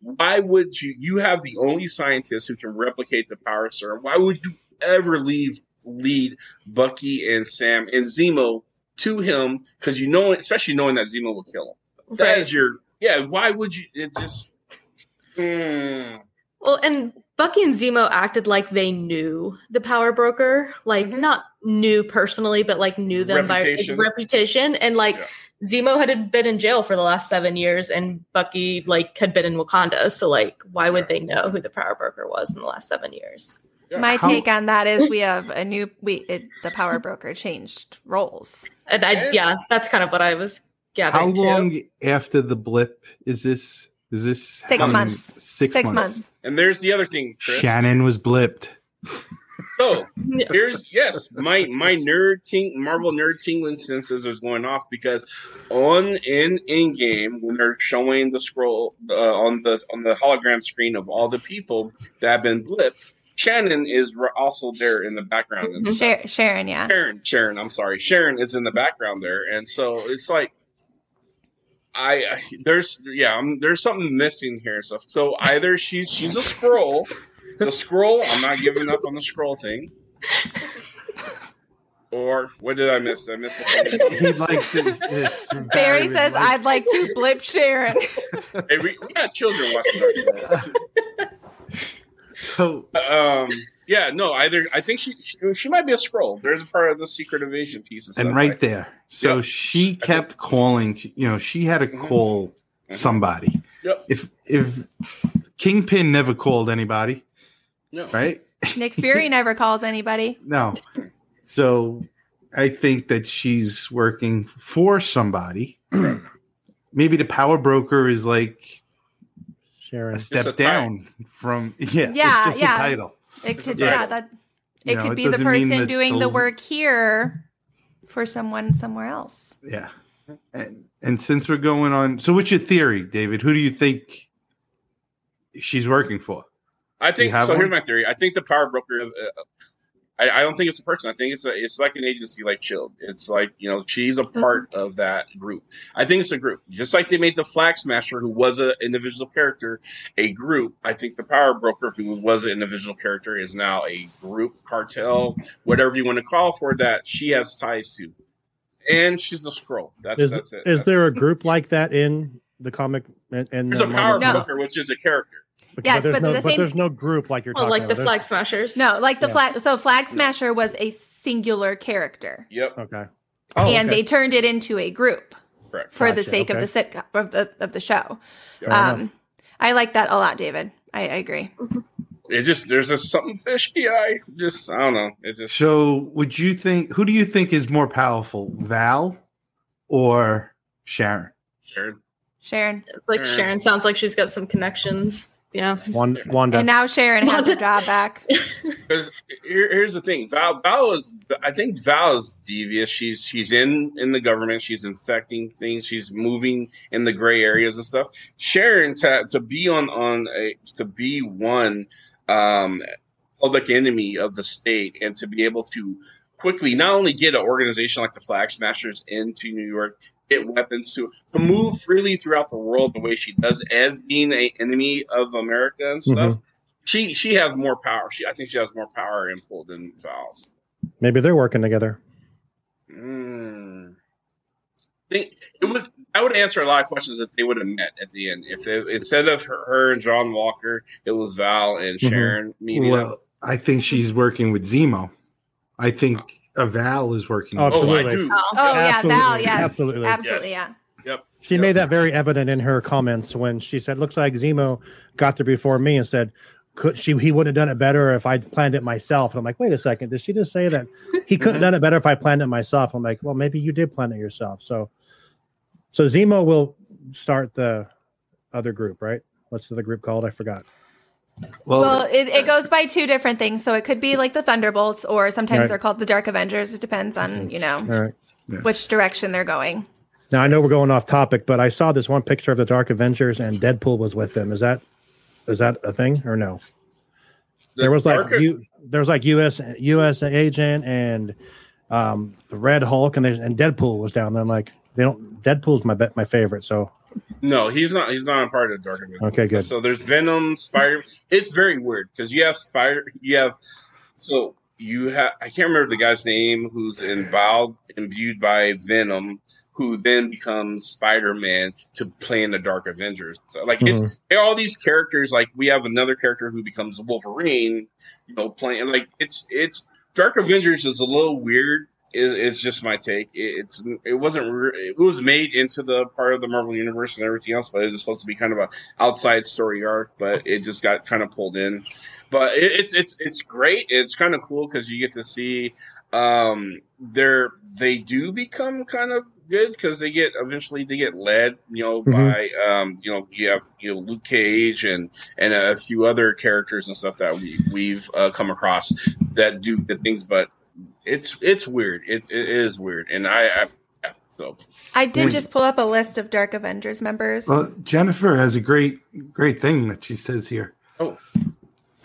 Why would you? You have the only scientist who can replicate the power serum. Why would you ever leave lead Bucky and Sam and Zemo to him? Because you know, especially knowing that Zemo will kill him. That Right. is your yeah. Why would you? It just. Mm. Well, and Bucky and Zemo acted like they knew the power broker, like Mhm. not knew personally, but like knew them Reputation. by like, reputation. And like Yeah. Zemo had been in jail for the last seven years, and Bucky like had been in Wakanda. So like, why would they know who the power broker was in the last seven years? Yeah. My How- take on that is we have a new we it, the power broker changed roles. And I, yeah, that's kind of what I was How gathering. too. long after the blip is this? Is this Six months. Six, Six months. months. And there's the other thing, Chris. Shannon was blipped. So here's yes, my my nerd ting Marvel nerd tingling senses is going off because on in Endgame when they're showing the scroll uh, on the on the hologram screen of all the people that have been blipped, Shannon is also there in the background. And stuff. Sha- Sharon, yeah. Sharon, Sharon, I'm sorry, Sharon is in the background there, and so it's like. I, I there's yeah um, there's something missing here so so either she's she's a Skrull the Skrull I'm not giving up on the Skrull thing or what did I miss I missed something. He'd like this. this Barry Barry says, like- I'd like to blip Sharon. hey, we, we got children watching our shows. So um yeah no either I think she, she she might be a Skrull there's a part of the Secret Invasion piece and right there. there. So Yep. she kept calling. You know, she had to Mhm. call somebody. Yep. If if Kingpin never called anybody, no right? Nick Fury never calls anybody. No. So I think that she's working for somebody. Maybe the power broker is like Sharon. a step a title. down from yeah, Yeah, it's just yeah. a title. It could, a yeah, title. that You it know, could it be the person that doing the the- work here for someone somewhere else. Yeah. And and since we're going on so what's your theory, David? Who do you think she's working for? I think You have so. Here's my theory. I think the power broker. Uh, I, I don't think it's a person. I think it's a. It's like an agency, like Chilled. It's like you know she's a part of that group. I think it's a group, just like they made the Flag Smasher, who was an individual character, a group. I think the power broker, who was an individual character, is now a group cartel, whatever you want to call for that. She has ties to, and she's a Skrull. That's Is, that's it. is That's- there a group like that in the comic? And, and There's the a power Marvel No. broker, which is a character. Yes, there's but no, the but same- there's no group like you're talking about. Well, talking like the about. Flag Smashers. No, like the Yeah. flag. So Flag Smasher was a singular character, Yep, There's- Okay. and okay. they turned it into a group correct. for the Gotcha, sake of the sitcom of the of the show. Fair enough. Um, I like that a lot, David. I, I agree. It just there's just something fishy. I just I don't know. It just So would you think who do you think is more powerful, Val or Sharon? Sharon. Sharon, It's like Sure. Sharon sounds like she's got some connections. Yeah. Wanda, Wanda. and now Sharon has her job back. Because here, here's the thing, Val. Val is. I think Val is devious. She's she's in in the government. She's infecting things. She's moving in the gray areas and stuff. Sharon to to be on on a to be one um, public enemy of the state and to be able to quickly not only get an organization like the Flag Smashers into New York, get weapons to to move freely throughout the world the way she does as being a enemy of America and stuff. She she has more power. She I think she has more power and pull than Val's. Maybe they're working together. Mm. Think it would. I would answer a lot of questions if they would have met at the end. If they, instead of her, her and John Walker, it was Val and Mhm. Sharon meeting up. Well, I think she's working with Zemo. I think a Val is working. Oh, with Oh, I absolutely. do. Oh. Oh yeah, Absolutely. Val. Yes, Absolutely. absolutely. Yes. Yeah. Yep. She Yep. made that very evident in her comments when she said, "Looks like Zemo got there before me," and said, "Could she? He would have done it better if I'd planned it myself." And I'm like, "Wait a second, did she just say that he couldn't have mm-hmm. done it better if I planned it myself?" I'm like, "Well, maybe you did plan it yourself." So, so Zemo will start the other group, right? What's the other group called? I forgot. Well, Well, it, it goes by two different things. So it could be like the Thunderbolts, or sometimes Right. they're called the Dark Avengers. It depends on you know All right. which direction they're going. Now I know we're going off topic, but I saw this one picture of the Dark Avengers and Deadpool was with them. Is that is that a thing or no? The there was like darker- you there was like US US agent and um the Red Hulk and there's and Deadpool was down there. I'm like they don't Deadpool's my bet my favorite. So No, he's not. He's not a part of the Dark Avengers. okay, good. So there's Venom, Spider. It's very weird because you have Spider. You have so you have. I can't remember the guy's name who's involved, imbued by Venom, who then becomes Spider Man to play in the Dark Avengers. So like it's mm-hmm. there are all these characters. Like we have another character who becomes Wolverine. You know, playing like it's it's Dark Avengers is a little weird. It, it's just my take. It, it's it wasn't re- it was made into the part of the Marvel universe and everything else, but it was supposed to be kind of a outside story arc. But it just got kind of pulled in. But it, it's it's it's great. It's kind of cool because you get to see Um, they're they do become kind of good because they get eventually they get led, you know, Mhm. by um, you know, you have you know Luke Cage and and a few other characters and stuff that we we've uh, come across that do good things, but it's it's weird. It it is weird, and I, I so I did Wait. just pull up a list of Dark Avengers members. Well, Jennifer has a great, great thing that she says here. Oh.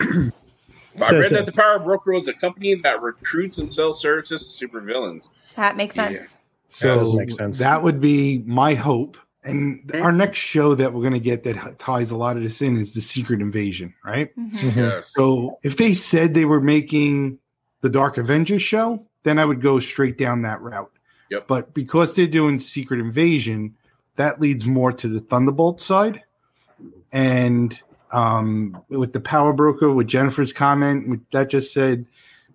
I read that the Power Broker was a company that recruits and sells services to supervillains. that makes sense. Yeah. So does make sense. that would be my hope. And Mhm. our next show that we're going to get that ties a lot of this in is the Secret Invasion, right? Mhm. Mhm. Yes. So if they said they were making the Dark Avengers show, then I would go straight down that route. Yep. But because they're doing Secret Invasion, that leads more to the Thunderbolt side. And um, with the Power Broker, with Jennifer's comment, that just said,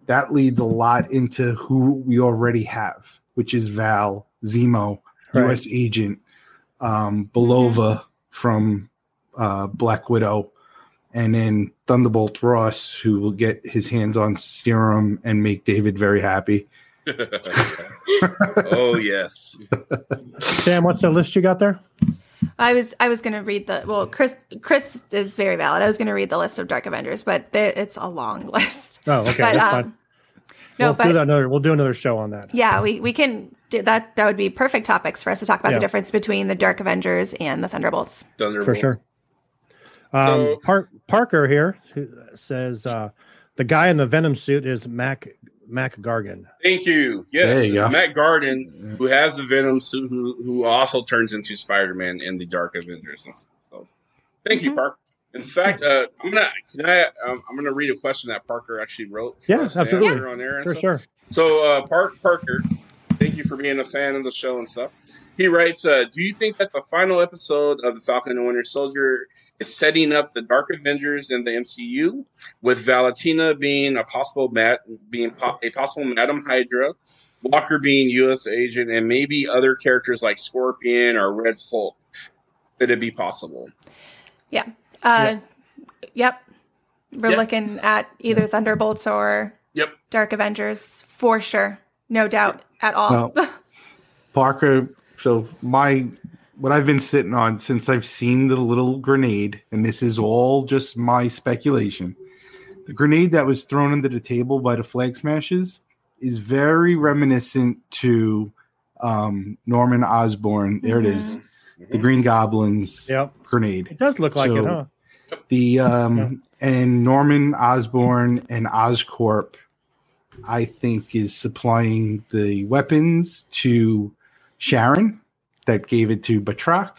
that leads a lot into who we already have, which is Val, Zemo, Right. U.S. Agent, um, Belova from uh, Black Widow, and then Thunderbolt Ross, who will get his hands on serum and make David very happy. oh yes. Sam, what's the list you got there? I was I was going to read the well Chris Chris is very valid. I was going to read the list of Dark Avengers, but there, it's a long list. Oh, okay, but that's um, fine. no, we'll but do that another. We'll do another show on that. yeah, we we can do that. That would be perfect topics for us to talk about Yeah. the difference between the Dark Avengers and the Thunderbolts. Thunderbolt. for sure. Um, So- Par- Parker here says uh, the guy in the Venom suit is Mac Mac Gargan. Thank you. Yes, There you go. Mac Gargan, who has the Venom suit, who, who also turns into Spider Man in the Dark Avengers. And stuff. So, thank you, Mhm. Park. In fact, uh, I'm gonna can I um, I'm gonna read a question that Parker actually wrote. For Yeah, absolutely. On air For stuff. sure. So, uh, Park Parker, thank you for being a fan of the show and stuff. He writes, uh, "Do you think that the final episode of the Falcon and Winter Soldier is setting up the Dark Avengers in the MCU, with Valentina being a possible Matt being po- a possible Madam Hydra, Walker being U.S. agent, and maybe other characters like Scorpion or Red Hulk? Could it be possible?" Yeah. Uh, Yep, we're Yeah. looking at either Thunderbolts or Yep. Dark Avengers for sure, no doubt at all. Well, Parker, so my what I've been sitting on since I've seen the little grenade, and this is all just my speculation. The grenade that was thrown under the table by the flag smashers is very reminiscent to um, Norman Osborn. There it is, the Green Goblin's Yep. grenade. It does look like it, huh? The um and Norman Osborn and Oscorp, I think, is supplying the weapons to Sharon that gave it to Batroc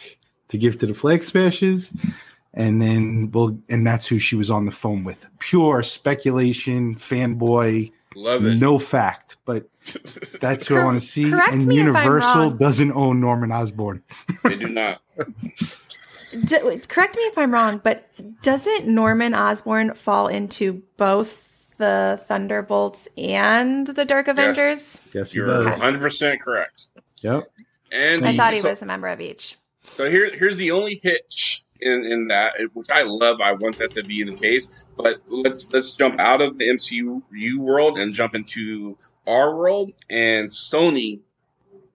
to give to the flag smashers. And then well and that's who she was on the phone with. Pure speculation, fanboy, Love it. no fact, but that's who I want to see. correct And me if I'm Universal wrong. doesn't own Norman Osborn. they do not. D- wait, correct me if I'm wrong, but doesn't Norman Osborn fall into both the Thunderbolts and the Dark Avengers? Yes, he You're does. 100 percent correct. Yep. And I thought he so- was a member of each. So here, here's the only hitch in, in that, which I love. I want that to be the case. But let's let's jump out of the MCU world and jump into our world. And Sony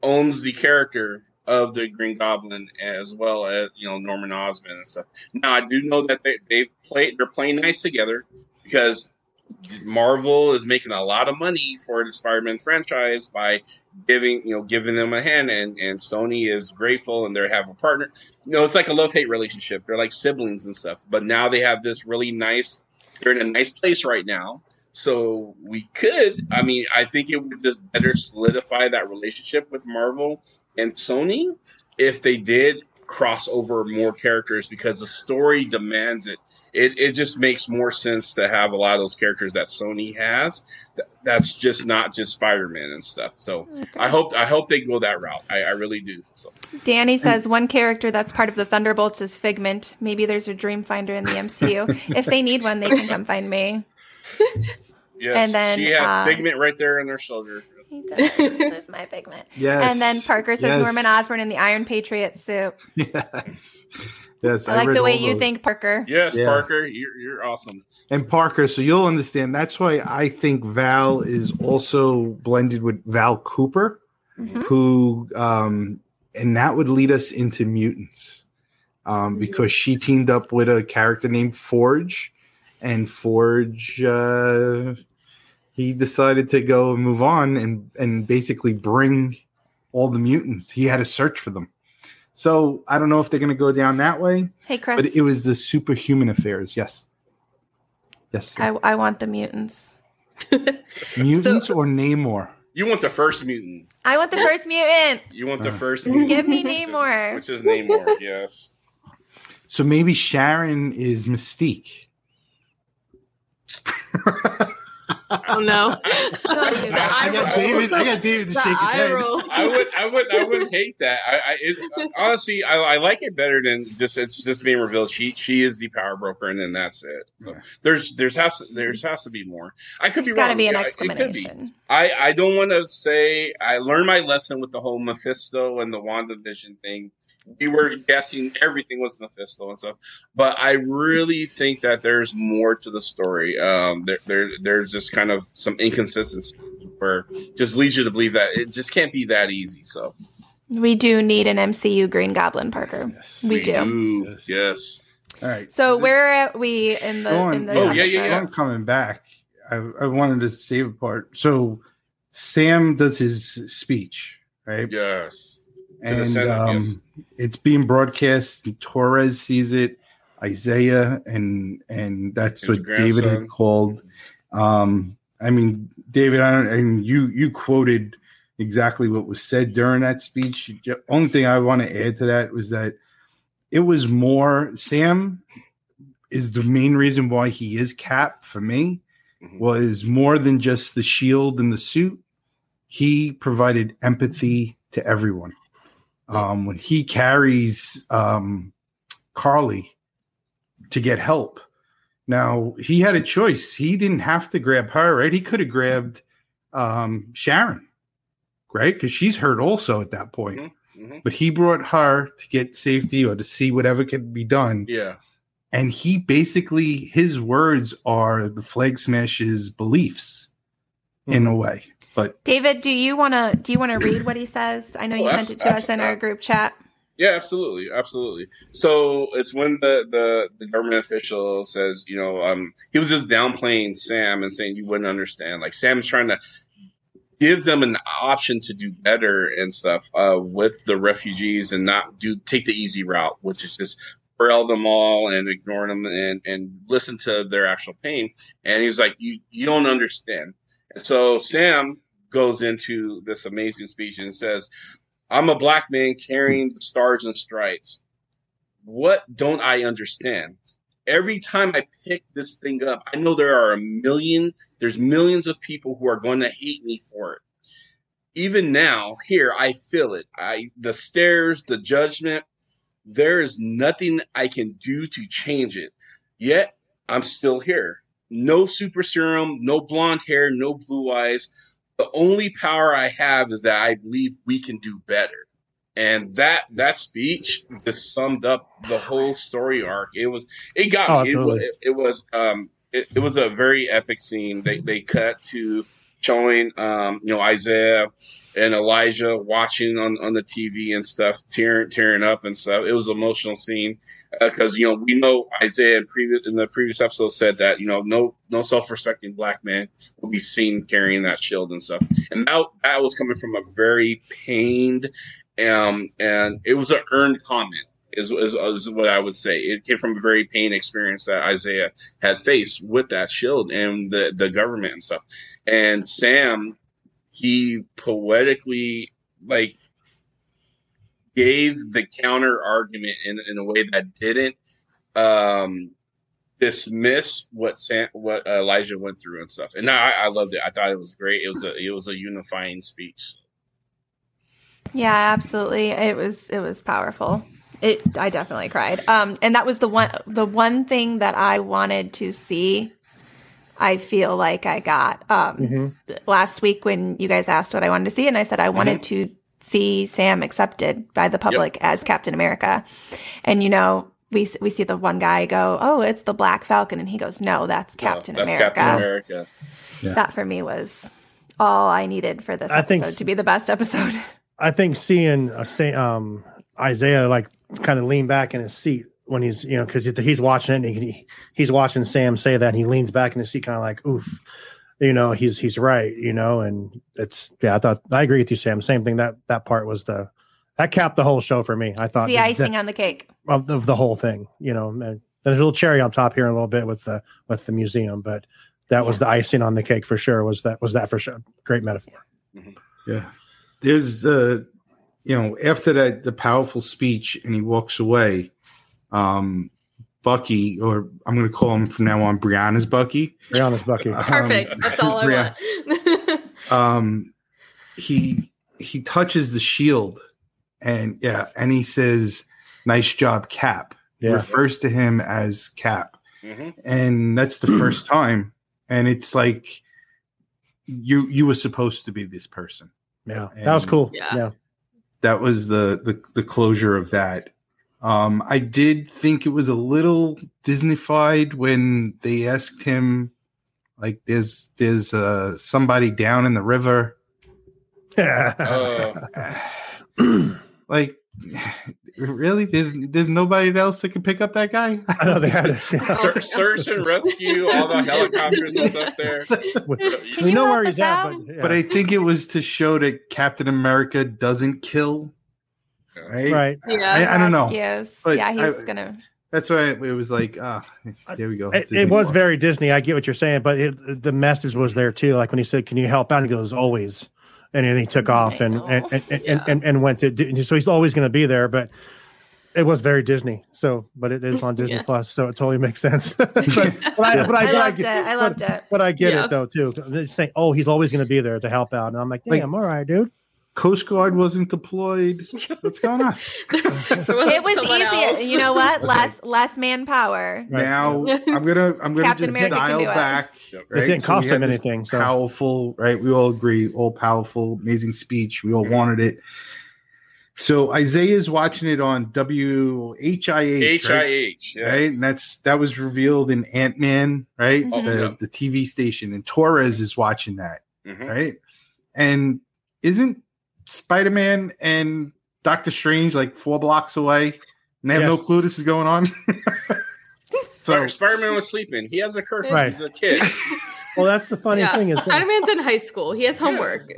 owns the character of the Green Goblin as well as you know Norman Osborn and stuff. Now I do know that they they've played they're playing nice together because Marvel is making a lot of money for the Spider-Man franchise by giving you know giving them a hand and and Sony is grateful and they have a partner. You know it's like a love-hate relationship. They're like siblings and stuff but now they have this really nice they're in a nice place right now. So we could I mean I think it would just better solidify that relationship with Marvel and Sony if they did cross over more characters because the story demands it it, it just makes more sense to have a lot of those characters that Sony has Th- that's just not just Spider-Man and stuff so I hope I hope they go that route. I, I really do. So Danny says one character that's part of the Thunderbolts is Figment. Maybe there's a Dream Finder in the MCU. if they need one, they can come find me. yes, And then, she has uh, Figment right there in her shoulder. He does. There's my pigment. Yes. And then Parker says yes. Norman Osborn in the Iron Patriot suit. Yes. Yes. I like the way you those. think, Parker. Yes, Yeah. Parker, you're you're awesome. And Parker, so you'll understand. That's why I think Val is also blended with Val Cooper, Mhm. who, um, and that would lead us into mutants, um, because she teamed up with a character named Forge, and Forge, uh, he decided to go and move on and and basically bring all the mutants. He had to search for them. So I don't know if they're going to go down that way, Hey, Chris. but it was the superhuman affairs. Yes. Yes. I, I want the mutants. Mutants So- or Namor? You want the first mutant. I want the first mutant. You want the Uh. first mutant. Give me which is- Namor. Which is Namor, yes. So maybe Sharon is Mystique. Oh no. Don't do that. I got David. I got David to The shake his head. roll. I would, I would, I would hate that. I, I it, honestly, I, I like it better than just it's just being revealed. She, she is the power broker, and then that's it. So there's, there's has, to, there's has to be more. I could be There's got to be an Yeah, it could be. exclamation. I, I don't want to say I learned my lesson with the whole Mephisto and the WandaVision thing. We were guessing everything was Mephisto and stuff, but I really think that there's more to the story. Um, there, there, there's just kind of some inconsistency where just leads you to believe that it just can't be that easy. So We do need an MCU Green Goblin, Parker. Yes. We do. Yes. Yes. All right. So where are we in the Sean, in this Oh, yeah, yeah, episode? yeah. Sean coming back. I, I wanted to save a part. So Sam does his speech, right? Yes. And Senate, um, yes. it's being broadcast. Torres sees it, Isaiah, and and that's His what David had called. Um, I mean, David, I don't, and you you quoted exactly what was said during that speech. The only thing I want to add to that was that it was more Sam is the main reason why he is Cap for me Mhm. was more than just the shield and the suit. He provided empathy to everyone. Um, when he carries um, Karli to get help, now he had a choice. He didn't have to grab her, right? He could have grabbed um, Sharon, right? Because she's hurt also at that point. Mhm. But he brought her to get safety or to see whatever could be done Yeah. and he basically his words are the flag smash's beliefs in a way but David, do you want to do you want to read what he says? I know you Oh, sent it to us in our group chat. Yeah, absolutely, absolutely. So it's when the, the the government official says, you know, um, he was just downplaying Sam and saying you wouldn't understand. Like Sam's trying to give them an option to do better and stuff uh, with the refugees and not do take the easy route, which is just braille them all and ignore them and and listen to their actual pain. And he was like, you you don't understand. And so Sam goes into this amazing speech and says, I'm a black man carrying the stars and stripes. What don't I understand? Every time I pick this thing up, I know there are a million, there's millions of people who are going to hate me for it. Even now, here, I feel it. I, the stares, the judgment, there is nothing I can do to change it. Yet, I'm still here. No super serum, no blonde hair, no blue eyes the only power I have is that I believe we can do better. And that that speech just summed up the whole story arc. It was it got Oh. It, was, it was um it, it was a very epic scene. They they cut to showing um you know Isaiah and Elijah watching on on the TV and stuff, tearing tearing up and stuff. It was an emotional scene because you know we know Isaiah in previous in the previous episode said that you know no no self respecting black man will be seen carrying that shield and stuff, and that that was coming from a very pained, um, and it was an earned comment. Is, is, is what I would say. It came from a very pain experience that Isaiah had faced with that shield and the, the government and stuff. And Sam, he poetically like gave the counter argument in, in a way that didn't um, dismiss what Sam, what Elijah went through and stuff. And I, I loved it. I thought it was great. It was a it was a unifying speech. Yeah, absolutely. It was it was powerful. It I definitely cried. Um and that was the one the one thing that I wanted to see I feel like I got um, Mhm. last week when you guys asked what I wanted to see, and I said I wanted to see Sam accepted by the public as Captain America. And you know, we we see the one guy go, "Oh, it's the Black Falcon," and he goes, "No, that's Captain that's America." Captain America. That for me was all I needed for this I think episode s- to be the best episode. I think seeing say, um, Isaiah like kind of lean back in his seat when he's you know because he's watching it and he, he's watching Sam say that and he leans back in his seat kind of like oof, you know he's he's right you know and it's yeah I thought I agree with you Sam. Same thing that that part was the that capped the whole show for me. I thought the that- icing on the cake. of, of the whole thing you know and there's a little cherry on top here in a little bit with the with the museum but that was the icing on the cake for sure was that was that for sure. Great metaphor. Mm-hmm. Yeah. There's the, you know, after that, the powerful speech and he walks away, um, Bucky, or I'm going to call him from now on Brianna's Bucky. Brianna's Bucky Um, Perfect. That's all I Bria- want. Um, he, he touches the shield and yeah, and he says, nice job, Cap. yeah Refers to him as Cap. hmm And that's the first time. And it's like, you, you were supposed to be this person. yeah that was cool Yeah. yeah. That was the, the the closure of that. Um, I did think it was a little Disneyfied when they asked him, like, "There's there's uh, somebody down in the river." Uh, like, really? There's there's nobody else that can pick up that guy. I know they had it. Ser- search and rescue, all the helicopters and stuff there. Can we you know help where us he's at, out? but, yeah. But I think it was to show that Captain America doesn't kill. Right. right. yeah. I, I don't know. Rescues. But yeah, he's I- gonna. That's why it was like, ah, there we go. It, it was Plus. very Disney. I get what you're saying, but it, the message was there too. Like when he said, "Can you help out?" And he goes, "Always," and then he took off and and and, and, Yeah. and, and went to. So he's always going to be there, but it was very Disney. So, but it is on Disney Yeah. Plus, so it totally makes sense. but, but I, but I, I loved get, it. I loved but, it. But I get Yeah. it though too. Saying, "Oh, he's always going to be there to help out," and I'm like, Like- "Damn, all right, dude." Coast Guard wasn't deployed. What's going on? It was Someone easier. else. You know what? Less less manpower. Right. Now I'm gonna I'm gonna Captain just America dial do it. back. Yep. It didn't So cost we had him anything. So Powerful, right? We all agree, all powerful, amazing speech. We all wanted it. So Isaiah's watching it on WHIH, right? Yes. right? And that's that was revealed in Ant Man, right? Mhm. The Yeah. the TV station, and Torres is watching that, Mhm. right? And isn't Spider Man and Doctor Strange like four blocks away, and they have no clue this is going on? so Spider Man was sleeping. He has a curfew. Right. He's a kid. well, that's the funny Yeah. thing is Spider Man's in high school. He has homework.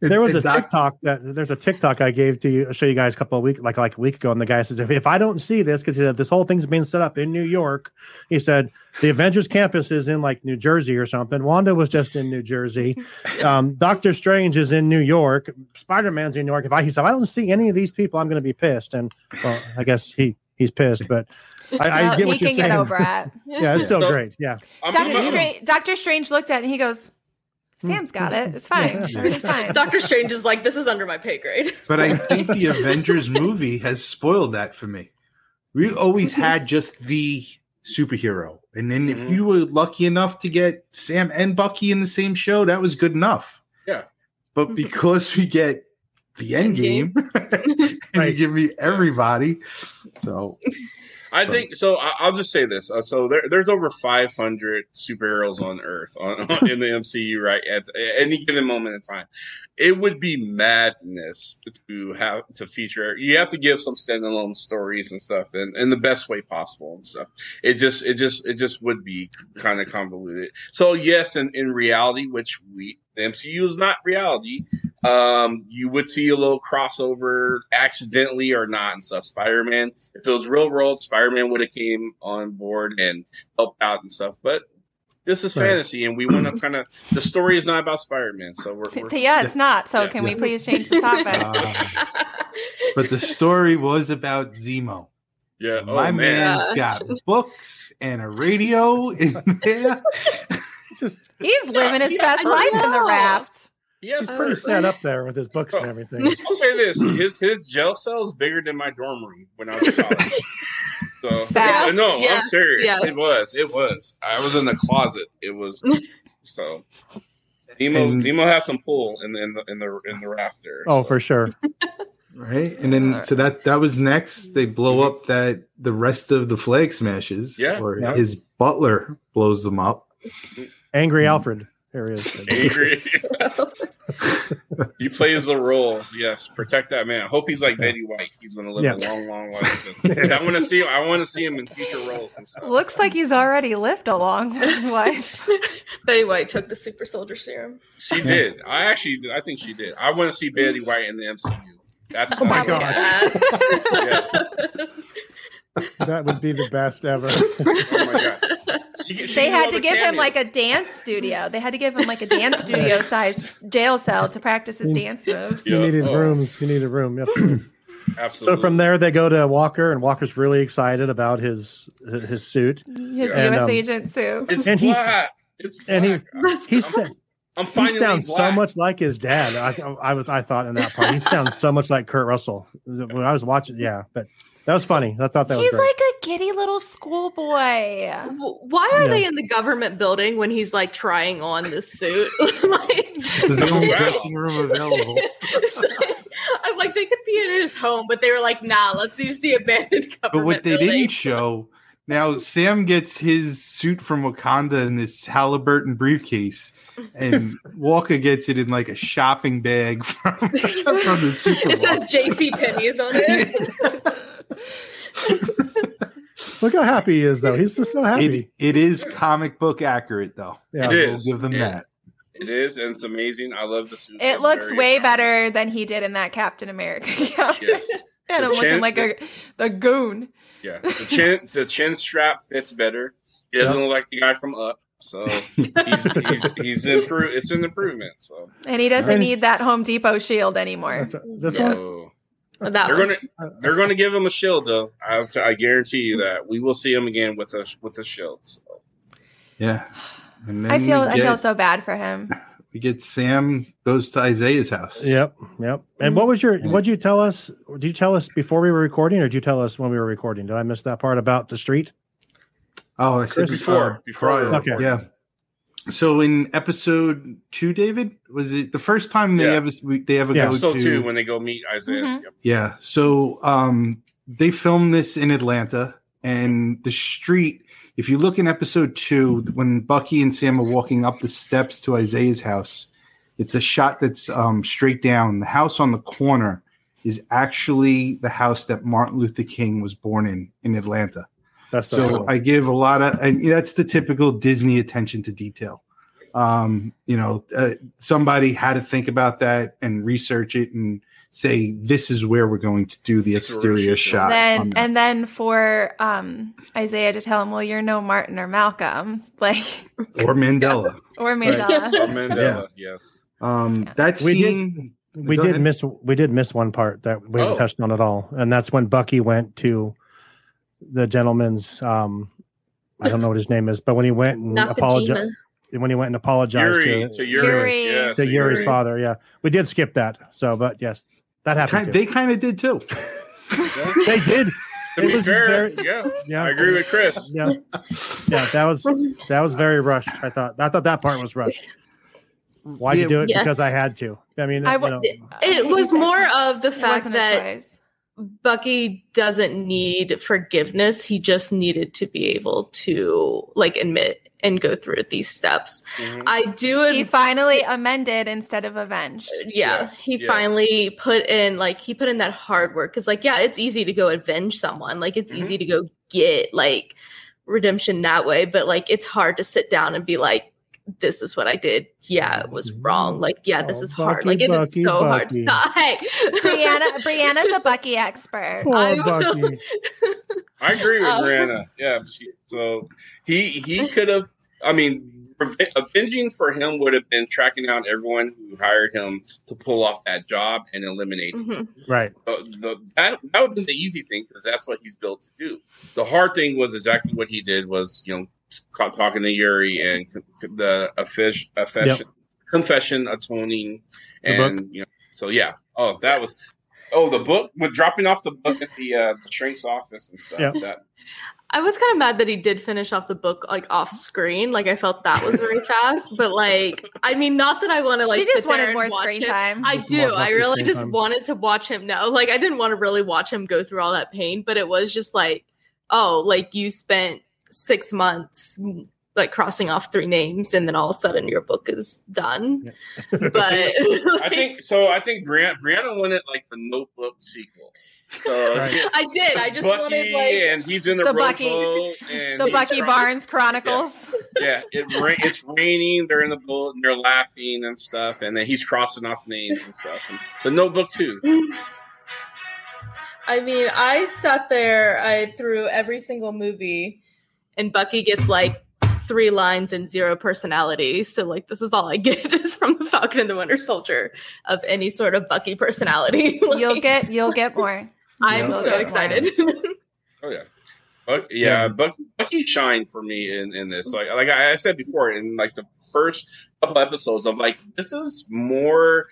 There was a And Doc- TikTok that there's a TikTok I gave to you, show you guys a couple of weeks, like like a week ago, and the guy says if, if I don't see this because he said this whole thing's being set up in New York, he said the Avengers campus is in like New Jersey or something. Wanda was just in New Jersey. Um, Doctor Strange is in New York. Spider Man's in New York. If I he said if I don't see any of these people, I'm going to be pissed. And well, I guess he he's pissed, but I, I Well, get he what you're can saying. get over it. yeah, it's still So- great. Yeah, Doctor Strange. Doctor Strange looked at it and he goes, Hmm. "Sam's got it. It's fine. Yeah. Everything's fine." Doctor Strange is like, this is under my pay grade. But I think the Avengers movie has spoiled that for me. We always mm-hmm. had just the superhero. And then if Mhm. you were lucky enough to get Sam and Bucky in the same show, that was good enough. Yeah. But mm-hmm. because we get the Endgame, and you give me everybody. So I think so. I- I'll just say this. Uh, so there, there's over 500 superheroes on Earth on, on- in the MCU right at any given moment in time. It would be madness to have to feature. You have to give some standalone stories and stuff, in, in the best way possible and stuff. It just, it just, it just would be kind of convoluted. So yes, in in reality, which we the MCU is not reality. Um, you would see a little crossover accidentally or not and stuff. Spider Man, if it was real world, Spider Man would have came on board and helped out and stuff. But this is Right. fantasy, and we want to kind of. The story is not about Spider Man, so we're. we're yeah, it's not. So Yeah. can we please change the topic? uh, but the story was about Zemo. yeah, oh, My man. man's got books and a radio in there. it's just He's living his Yeah, best I life in the raft. He has he's pretty set up there with his books and Oh. everything. I'll say this: his his jail cell is bigger than my dorm room when I was in college. so So Facts. no, Yeah. I'm serious. Yes. It was. It was. I was in the closet. It was. so Zemo And- Zemo has some pull in the in the in the in the rafter. Oh, so. for sure. right? And then so that that was next. They blow mm-hmm. up that the rest of the flag smashers. Yeah. or Yeah. his butler blows them up. Mm-hmm. Angry Mm. Alfred. There he is. angry. he plays the role. Yes, protect that man. I hope he's like Betty White. He's going to live Yeah. a long, long life. And I want to see. I want to see him in future roles and stuff. Looks like he's already lived a long life. Betty White took the super soldier serum. She did. I actually. I think she did. I want to see Betty White in the MCU. That's Oh my. God. Yes. that would be the best ever. Oh my god. She- she They did had to the give him like a dance studio. They had to give him like a dance studio sized jail cell to practice his dance moves. You Yeah. needed Oh. rooms. You needed room. Yep. Absolutely. so from there, they go to Walker, and Walker's really excited about his his suit. His And, U.S. um, agent suit. it's and he's- black. It's and he- He I'm, said I'm he finally sounds so much like his dad. I, I was I thought in that part he sounds so much like Kurt Russell when I was watching. Yeah, but that was funny. I thought that was He's great. like a giddy little schoolboy. Why are Yeah. they in the government building when he's like trying on this suit? like, This is the only Wow. dressing room available. I'm like, they could be in his home, but they were like, nah, let's use the abandoned government. But what they building. didn't show now, Sam gets his suit from Wakanda in this Halliburton briefcase, and Walker gets it in like a shopping bag from, from the It says JC Penney's on it. Look how happy he is, though. He's just so happy. It, it is comic book accurate, though. yeah. It is. We'll give them Yeah. that. It is, and it's amazing. I love the suit. It It's looks way attractive. better than he did in that Captain America outfit. Yes. and The I'm looking chin- like a the goon. Yeah, the chin the chin strap fits better. He doesn't look like the guy from Up, so he's he's, he's improved. It's an improvement. So And he doesn't And- need that Home Depot shield anymore. That's right. This Yeah. one, so That they're one. gonna they're gonna give him a shield though. I I guarantee you that we will see him again with a with the shield. So. Yeah. And then I feel we I feel so bad for him. we get Sam goes to Isaiah's house. Yep, yep. And what was your? What did you tell us? Did you tell us before we were recording, or did you tell us when we were recording? Did I miss that part about the street? Oh, I said Chris- Before- before we prior. were Okay. Yeah. So in episode two, David was it the first time they Yeah. ever we- they ever Yeah. go Episode to two when they go meet Isaiah. Mhm. Yep. Yeah. So um they filmed this in Atlanta and the street, if you look in episode two, when Bucky and Sam are walking up the steps to Isaiah's house, it's a shot that's um straight down. The house on the corner is actually the house that Martin Luther King was born in in Atlanta. That's so. So cool. I give a lot of, and that's the typical Disney attention to detail. Um, you know, uh, somebody had to think about that and research it and say this is where we're going to do the This is where we exterior shot. then and then for um Isaiah to tell him, well, you're no Martin or Malcolm, like or Mandela. or Mandela. Or Mandela, yes. Um, Yeah. that We did- scene. we Go did ahead. miss. We did miss one part that we haven't Oh. touched on at all, and that's when Bucky went to the gentleman's. Um, I don't know what his name is, but when he went and apologized, when he went and apologized Yuri to, to Yuri, Yuri. yes, to Yuri's Yuri. father, yeah, we did skip that. So, but yes, that happened. Ki- too. They kind of did too. Yeah. they did. To It be was fair, very- yeah, Yeah, I agree with Chris. Yeah, yeah, that was that was very rushed. I thought I thought that part was rushed. Why'd Yeah, you do it? Yeah. Because I had to. I mean, I you know, It was more of the fact that choice. Bucky doesn't need forgiveness. He just needed to be able to like admit and go through these steps. Mhm. I do He ad- finally amended instead of avenged. yeah, Yes, he yes. finally put in like he put in that hard work cuz like yeah, it's easy to go avenge someone. Like it's Mhm. easy to go get like redemption that way, but like it's hard to sit down and be like this is what I did. Yeah, it was wrong. Like, yeah, this Oh, is hard. Bucky, Like, it is Bucky, so hard. Bucky. Stop. Hey. Brianna Brianna's a Bucky expert. poor I- Bucky. I agree with Um, Brianna. Yeah, she, so he he could have. I mean, avenging for him would have been tracking down everyone who hired him to pull off that job and eliminate him. Mhm. Right. the, the that that would have been the easy thing because that's what he's built to do. The hard thing was exactly what he did was you know ca- talking to Yuri and c- c- the affish, affession, confession, atoning, The and you know so yeah. Oh, that was Oh, the book with dropping off the book at the uh, the shrink's office and stuff. Yeah. That I was kind of mad that he did finish off the book like off screen. Like I felt that was very fast, but like I mean, not that I want to like. she just sit wanted more screen him. time. I Just do. more I really just time. wanted to watch him now. Like I didn't want to really watch him go through all that pain, but it was just like, oh, like you spent six months like crossing off three names, and then all of a sudden your book is done. But I think so. I think Brianna, Brianna wanted like the Notebook sequel. So Right. I did. I just Bucky wanted like and he's in the, The Bucky- and the Bucky trying- Barnes Chronicles. Yeah, it ra- it's raining. They're in the boat and they're laughing and stuff, and then he's crossing off names and stuff. And the Notebook too. I mean, I sat there I through every single movie, and Bucky gets like three lines and zero personality. So like, this is all I get is from the Falcon and the Winter Soldier of any sort of Bucky personality. Like, You'll get you'll get more. I'm you'll so excited. Oh yeah. Buck, yeah, Buck, Bucky shined for me in, in this. Like like I, I said before, in like the first couple episodes, I'm like, this is more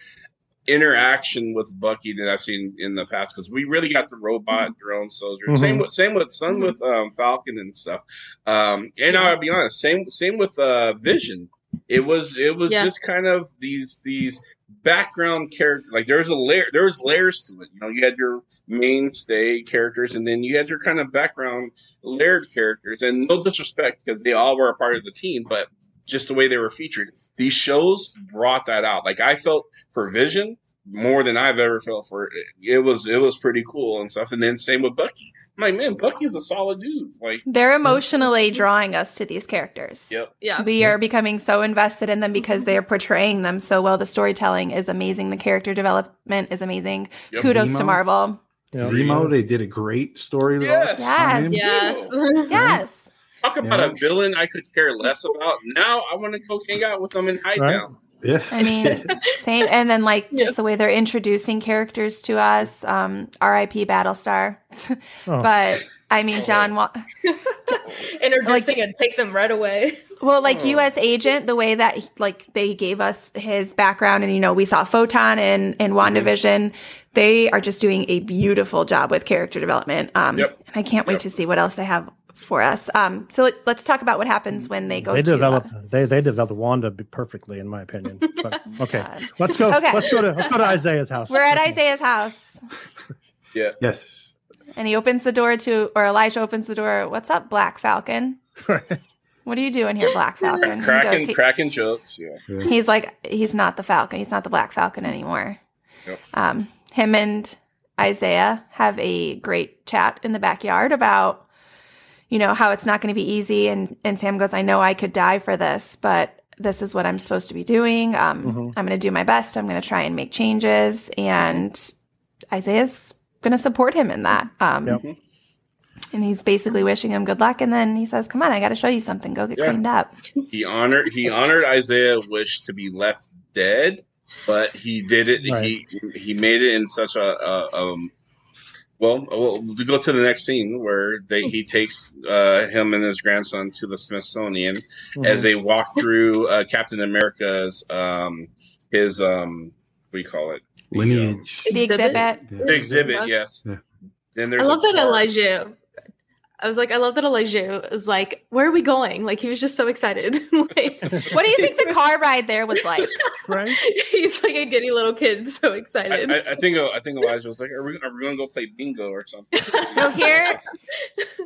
interaction with Bucky than I've seen in the past because we really got the robot drone soldier. Mhm. Same with same with same with um, Falcon and stuff. Um, and I'll be honest, same same with uh, Vision. It was it was Yeah. just kind of these these background character like there's a layer there's layers to it you know you had your mainstay characters and then you had your kind of background layered characters and no disrespect because they all were a part of the team but just the way they were featured these shows brought that out like i felt for vision more than i've ever felt for it it was it was pretty cool and stuff and then same with bucky i'm like man bucky's a solid dude like They're emotionally drawing us to these characters. yep yeah. We are becoming so invested in them because mm-hmm. they are portraying them so well. The storytelling is amazing. The character development is amazing. Yep. Kudos to Marvel. You know, Zemo, they did a great story. Yes. Yes. Yes. Yes. Talk about Yeah. a villain i could care less about now i want to go hang out with them in hightown Yeah. I mean, same. And then, like, Yeah. just the way they're introducing characters to us. Um, R.I.P. Battlestar. Oh. But I mean, John. Wa- Introducing and take them right away. Well, like Oh. U.S. Agent, the way that he- like they gave us his background, and you know, we saw Photon and and WandaVision. They are just doing a beautiful job with character development. Um, Yep. and I can't wait Yep. to see what else they have for us. Um, so let, let's talk about what happens when they go. they to, uh, developed they they developed Wanda perfectly in my opinion. But, okay, let's go. Okay. Let's go to let's go to Isaiah's house. we're at Isaiah's house, yeah. Yes. and he opens the door to, or Elijah opens the door. What's up, Black Falcon? What are you doing here, Black Falcon? And he cracking goes, he- cracking jokes yeah He's like, he's not the Falcon. He's not the Black Falcon anymore. Yep. Um, him and Isaiah have a great chat in the backyard about, you know, how it's not going to be easy. And, and Sam goes, I know I could die for this, but this is what I'm supposed to be doing. Um, Mhm. I'm going to do my best. I'm going to try and make changes. And Isaiah's going to support him in that. Um, Yep. And he's basically wishing him good luck. And then he says, Come on, I got to show you something. Go get Yeah. cleaned up. he honored he honored Isaiah's wish to be left dead, but he did it. Right. He he made it in such a, a um. Well, well, to go to the next scene where they he takes uh, him and his grandson to the Smithsonian Mhm. as they walk through uh, Captain America's um his um what do you call it The, um, Lineage. The Exhibit? exhibit. the exhibit yes. Yeah. Then I love that car. Elijah. I was like, I love that Elijah was like, "Where are we going?" Like he was just so excited. like, What do you think the car ride there was like? right. he's like a giddy little kid, so excited. I, I think I think Elijah was like, "Are we are we gonna go play bingo or something?" No, here,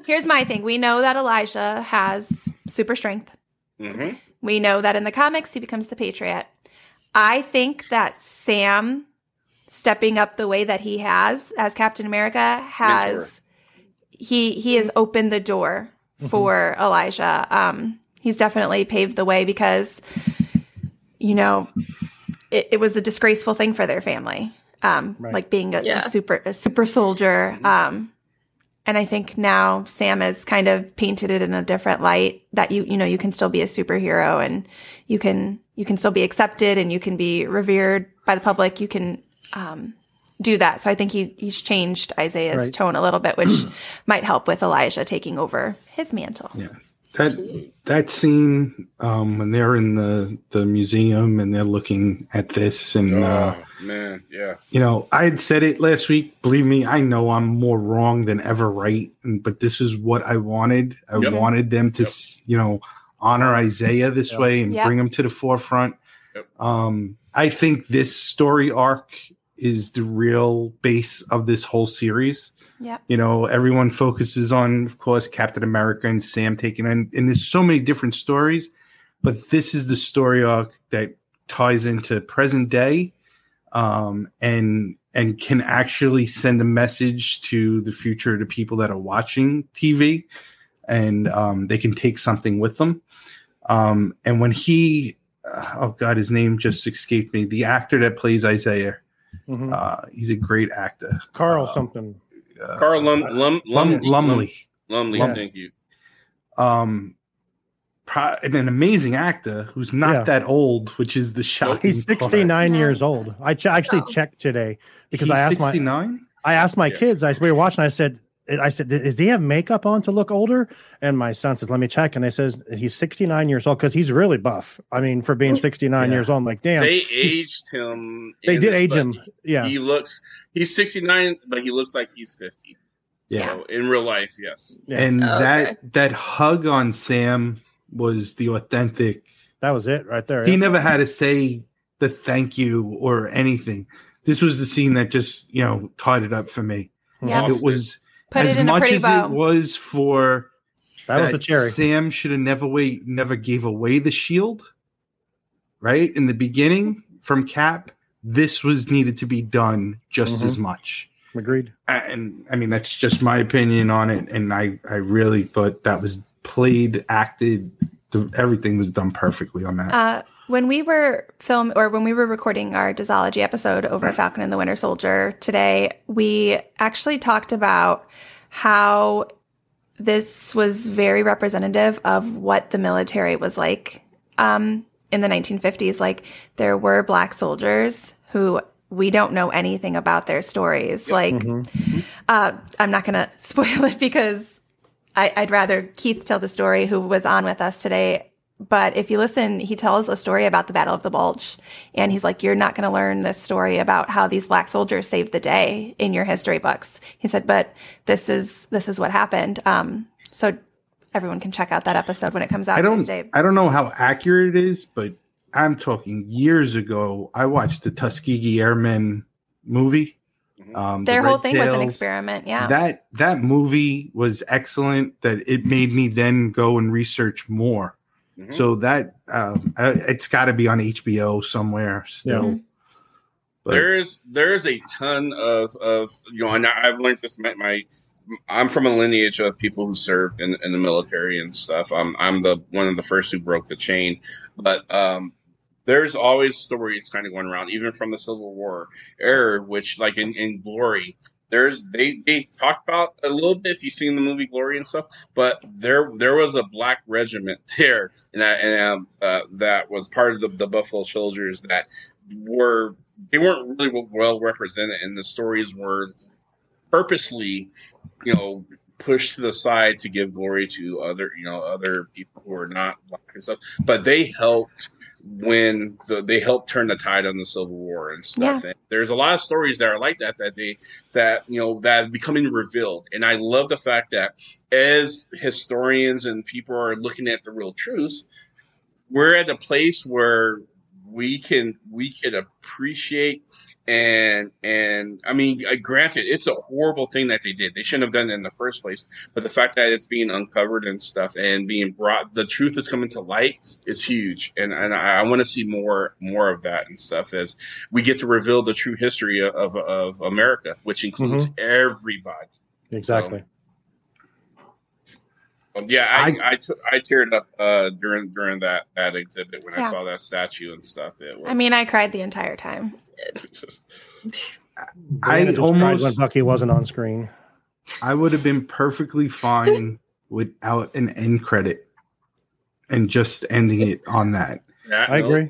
here's my thing. We know that Elijah has super strength. hmm We know that in the comics he becomes the Patriot. I think that Sam stepping up the way that he has as Captain America has Mentor. He he has opened the door for Elijah. Um, he's definitely paved the way because you know it, it was a disgraceful thing for their family, um, Right. like being a, Yeah. a super a super soldier. Um, and I think now Sam has kind of painted it in a different light that you you know you can still be a superhero and you can you can still be accepted and you can be revered by the public. You can um, do that. So I think he he's changed Isaiah's Right. tone a little bit, which might help with Elijah taking over his mantle. Yeah. that that scene um, when they're in the the museum and they're looking at this and uh, oh man, yeah. you know i had said it last week believe me i know i'm more wrong than ever right and, but this is what i wanted i Yep. wanted them to Yep. you know honor isaiah this Yep. way and Yep. bring him to the forefront Yep. um i think this story arc is the real base of this whole series. Yeah. you know everyone focuses on of course captain america and sam taking in and there's so many different stories but this is the story arc that ties into present day um, and and can actually send a message to the future to people that are watching tv and um, they can take something with them. Um, and when he oh god his name just escaped me. The actor that plays isaiah Mhm. uh, he's a great actor Carl uh, something. uh, Carl Lum, Lum, Lum, Lum, Lumbly. Lumbly, Yeah. thank you. Um, pro- and an amazing actor who's not Yeah. that old, which is the shocking. He's 69 part. years old. I ch- actually checked today because He's I asked my 69. I asked my Yeah. kids. I we were watching. I said, I said, does he have makeup on to look older? And my son says, let me check. And they says he's 69 years old because he's really buff. I mean, for being 69 Yeah. years old, I'm like, damn. They aged him. They did this, age him. Yeah. He looks. He's sixty nine, but he looks like he's fifty. Yeah. So in real life, yes. And Oh, okay. that that hug on Sam was the authentic. that was it right there. He never had to say the thank you or anything. This was the scene that just you know tied it up for me. Yeah. It was Put as it in a much pretty as bow. it was for that was the cherry. Sam should have never wait, never gave away the shield, right in the beginning from Cap. This was needed to be done just Mhm. as much, Agreed. and I mean that's just my opinion on it. And I, I really thought that was played, acted, everything was done perfectly on that. Uh, when we were film or when we were recording our Disology episode over Falcon and the Winter Soldier today, we actually talked about how this was very representative of what the military was like um, in the 1950s. Like there were black soldiers who we don't know anything about their stories. Like Mhm. uh, I'm not going to spoil it because I, I'd rather Keith tell the story who was on with us today. But if you listen, he tells a story about the Battle of the Bulge. And he's like, You're not going to learn this story about how these black soldiers saved the day in your history books. He said, But this is this is what happened. Um, so everyone can check out that episode when it comes out I don't, Tuesday. I don't know how accurate it is, but I'm talking years ago. I watched the Tuskegee Airmen movie. Mhm. Um, the Their whole Red thing was an experiment. Yeah. that that movie was excellent that it made me then go and research more Mhm. so that uh, it's got to be on hbo somewhere still But- there's there's a ton of of you know, and I- I've learned this. My, my I'm from a lineage of people who served in, in the military and stuff. I'm I'm the one of the first who broke the chain, but um, there's always stories kind of going around, even from the Civil War era, which like in, in Glory. There's they they talked about a little bit if you've seen the movie Glory and stuff, but there there was a black regiment there and that and um, uh, that was part of the, the Buffalo Soldiers that were they weren't really well represented, and the stories were purposely, you know, pushed to the side to give glory to other, you know, other people who are not black and stuff. But they helped when the they helped turn the tide on the Civil War and stuff. And there's a lot of stories that are like that that they that you know that becoming revealed, and I love the fact that as historians and people are looking at the real truths, we're at a place where we can we can appreciate and and I mean, uh, granted, it's a horrible thing that they did. They shouldn't have done it in the first place. But the fact that it's being uncovered and stuff and being brought, the truth is coming to light is huge. And and I, I want to see more more of that and stuff as we get to reveal the true history of of America, which includes everybody. Exactly. Um, yeah, I I, t- I teared up uh, during during that that exhibit when Yeah. I saw that statue and stuff. It was, I mean, I cried the entire time. I Diana just cried almost- when Bucky wasn't on screen. i would have been perfectly fine without an end credit and just ending it on that Yeah, I agree.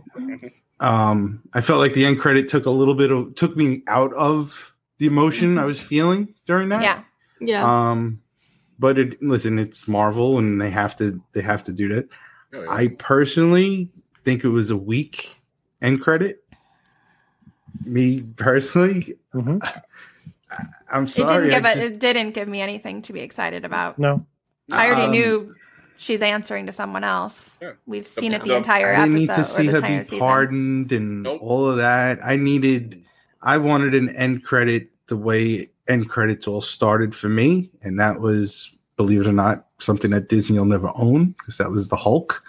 um i felt like the end credit took a little bit of took me out of the emotion i was feeling during that Yeah. Yeah. Um, but it listen, it's Marvel, and they have to they have to do that. Oh, yeah. I personally think it was a weak end credit. Me personally, Mhm. I, I'm It sorry. didn't give I it, just- it didn't give me anything to be excited about. No. I already Um, knew she's answering to someone else. Yeah. We've seen it the the- entire I didn't need episode to see her the entire be season. pardoned and Nope. all of that. I needed, I wanted an end credit the way end credits all started for me, and that was, believe it or not, something that Disney will never own because that was the Hulk.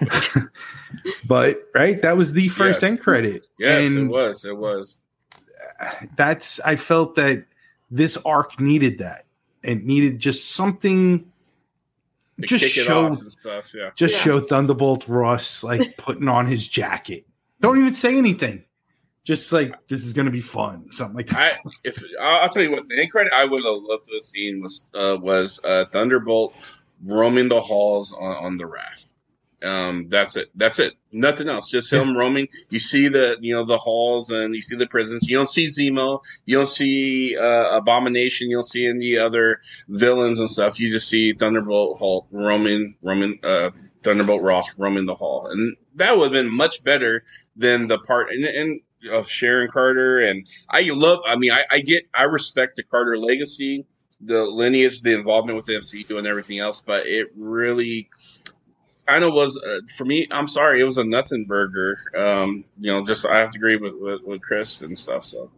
but right, that was the first Yes. end credit. yes, and it was. It was. that's I felt that this arc needed that. It needed just something. To just kick it show off and stuff. Yeah. just Yeah. show Thunderbolt Ross like putting on his jacket. Don't even say anything. Just like this is gonna be fun, something like that. I if I'll I'll tell you what the end credit I would have loved to have seen was uh, was uh, Thunderbolt roaming the halls on, on the raft. Um, that's it. That's it. Nothing else. Just him roaming. You see the you know the halls and you see the prisons. You don't see Zemo. You don't see uh, Abomination. You don't see any other villains and stuff. You just see Thunderbolt Hulk roaming, roaming. Uh, Thunderbolt Ross roaming the hall, and that would have been much better than the part and, and of Sharon Carter. And I love. I mean, I, I get. I respect the Carter legacy, the lineage, the involvement with the MCU, and everything else. But it really kind of was uh, for me. I'm sorry, it was a nothing burger. Um, you know, just I have to agree with with, with Chris and stuff. So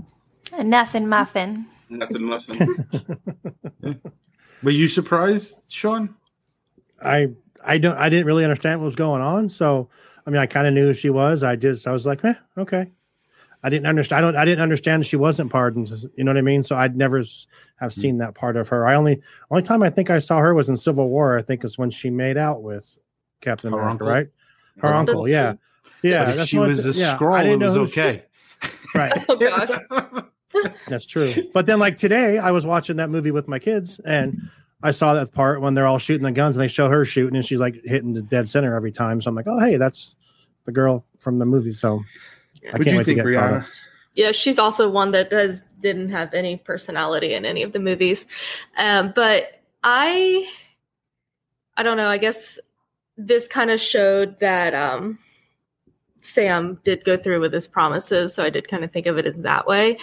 A nothing muffin. nothing, nothing. Were you surprised, Sean? I I don't I didn't really understand what was going on. So I mean, I kind of knew who she was. I just I was like, eh, okay. I didn't understand. I don't. I didn't understand she wasn't pardoned. You know what I mean? So I'd never s- have seen that part of her. I only only time I think I saw her was in Civil War. I think is when she made out with Captain Her America, uncle? right? Her Her uncle, uncle. yeah, yeah. But if that's she one was thi- a yeah, Skrull, it was who she- okay. right? Oh gosh. That's true. But then, like today, I was watching that movie with my kids, and I saw that part when they're all shooting the guns, and they show her shooting, and she's like hitting the dead center every time. So I'm like, oh, hey, that's the girl from the movie. So I What do can't you wait think, to get caught Brianna? Yeah, she's also one that does didn't have any personality in any of the movies. Um, but I I don't know, I guess this kind of showed that um Sam did go through with his promises, so I did kind of think of it as that way.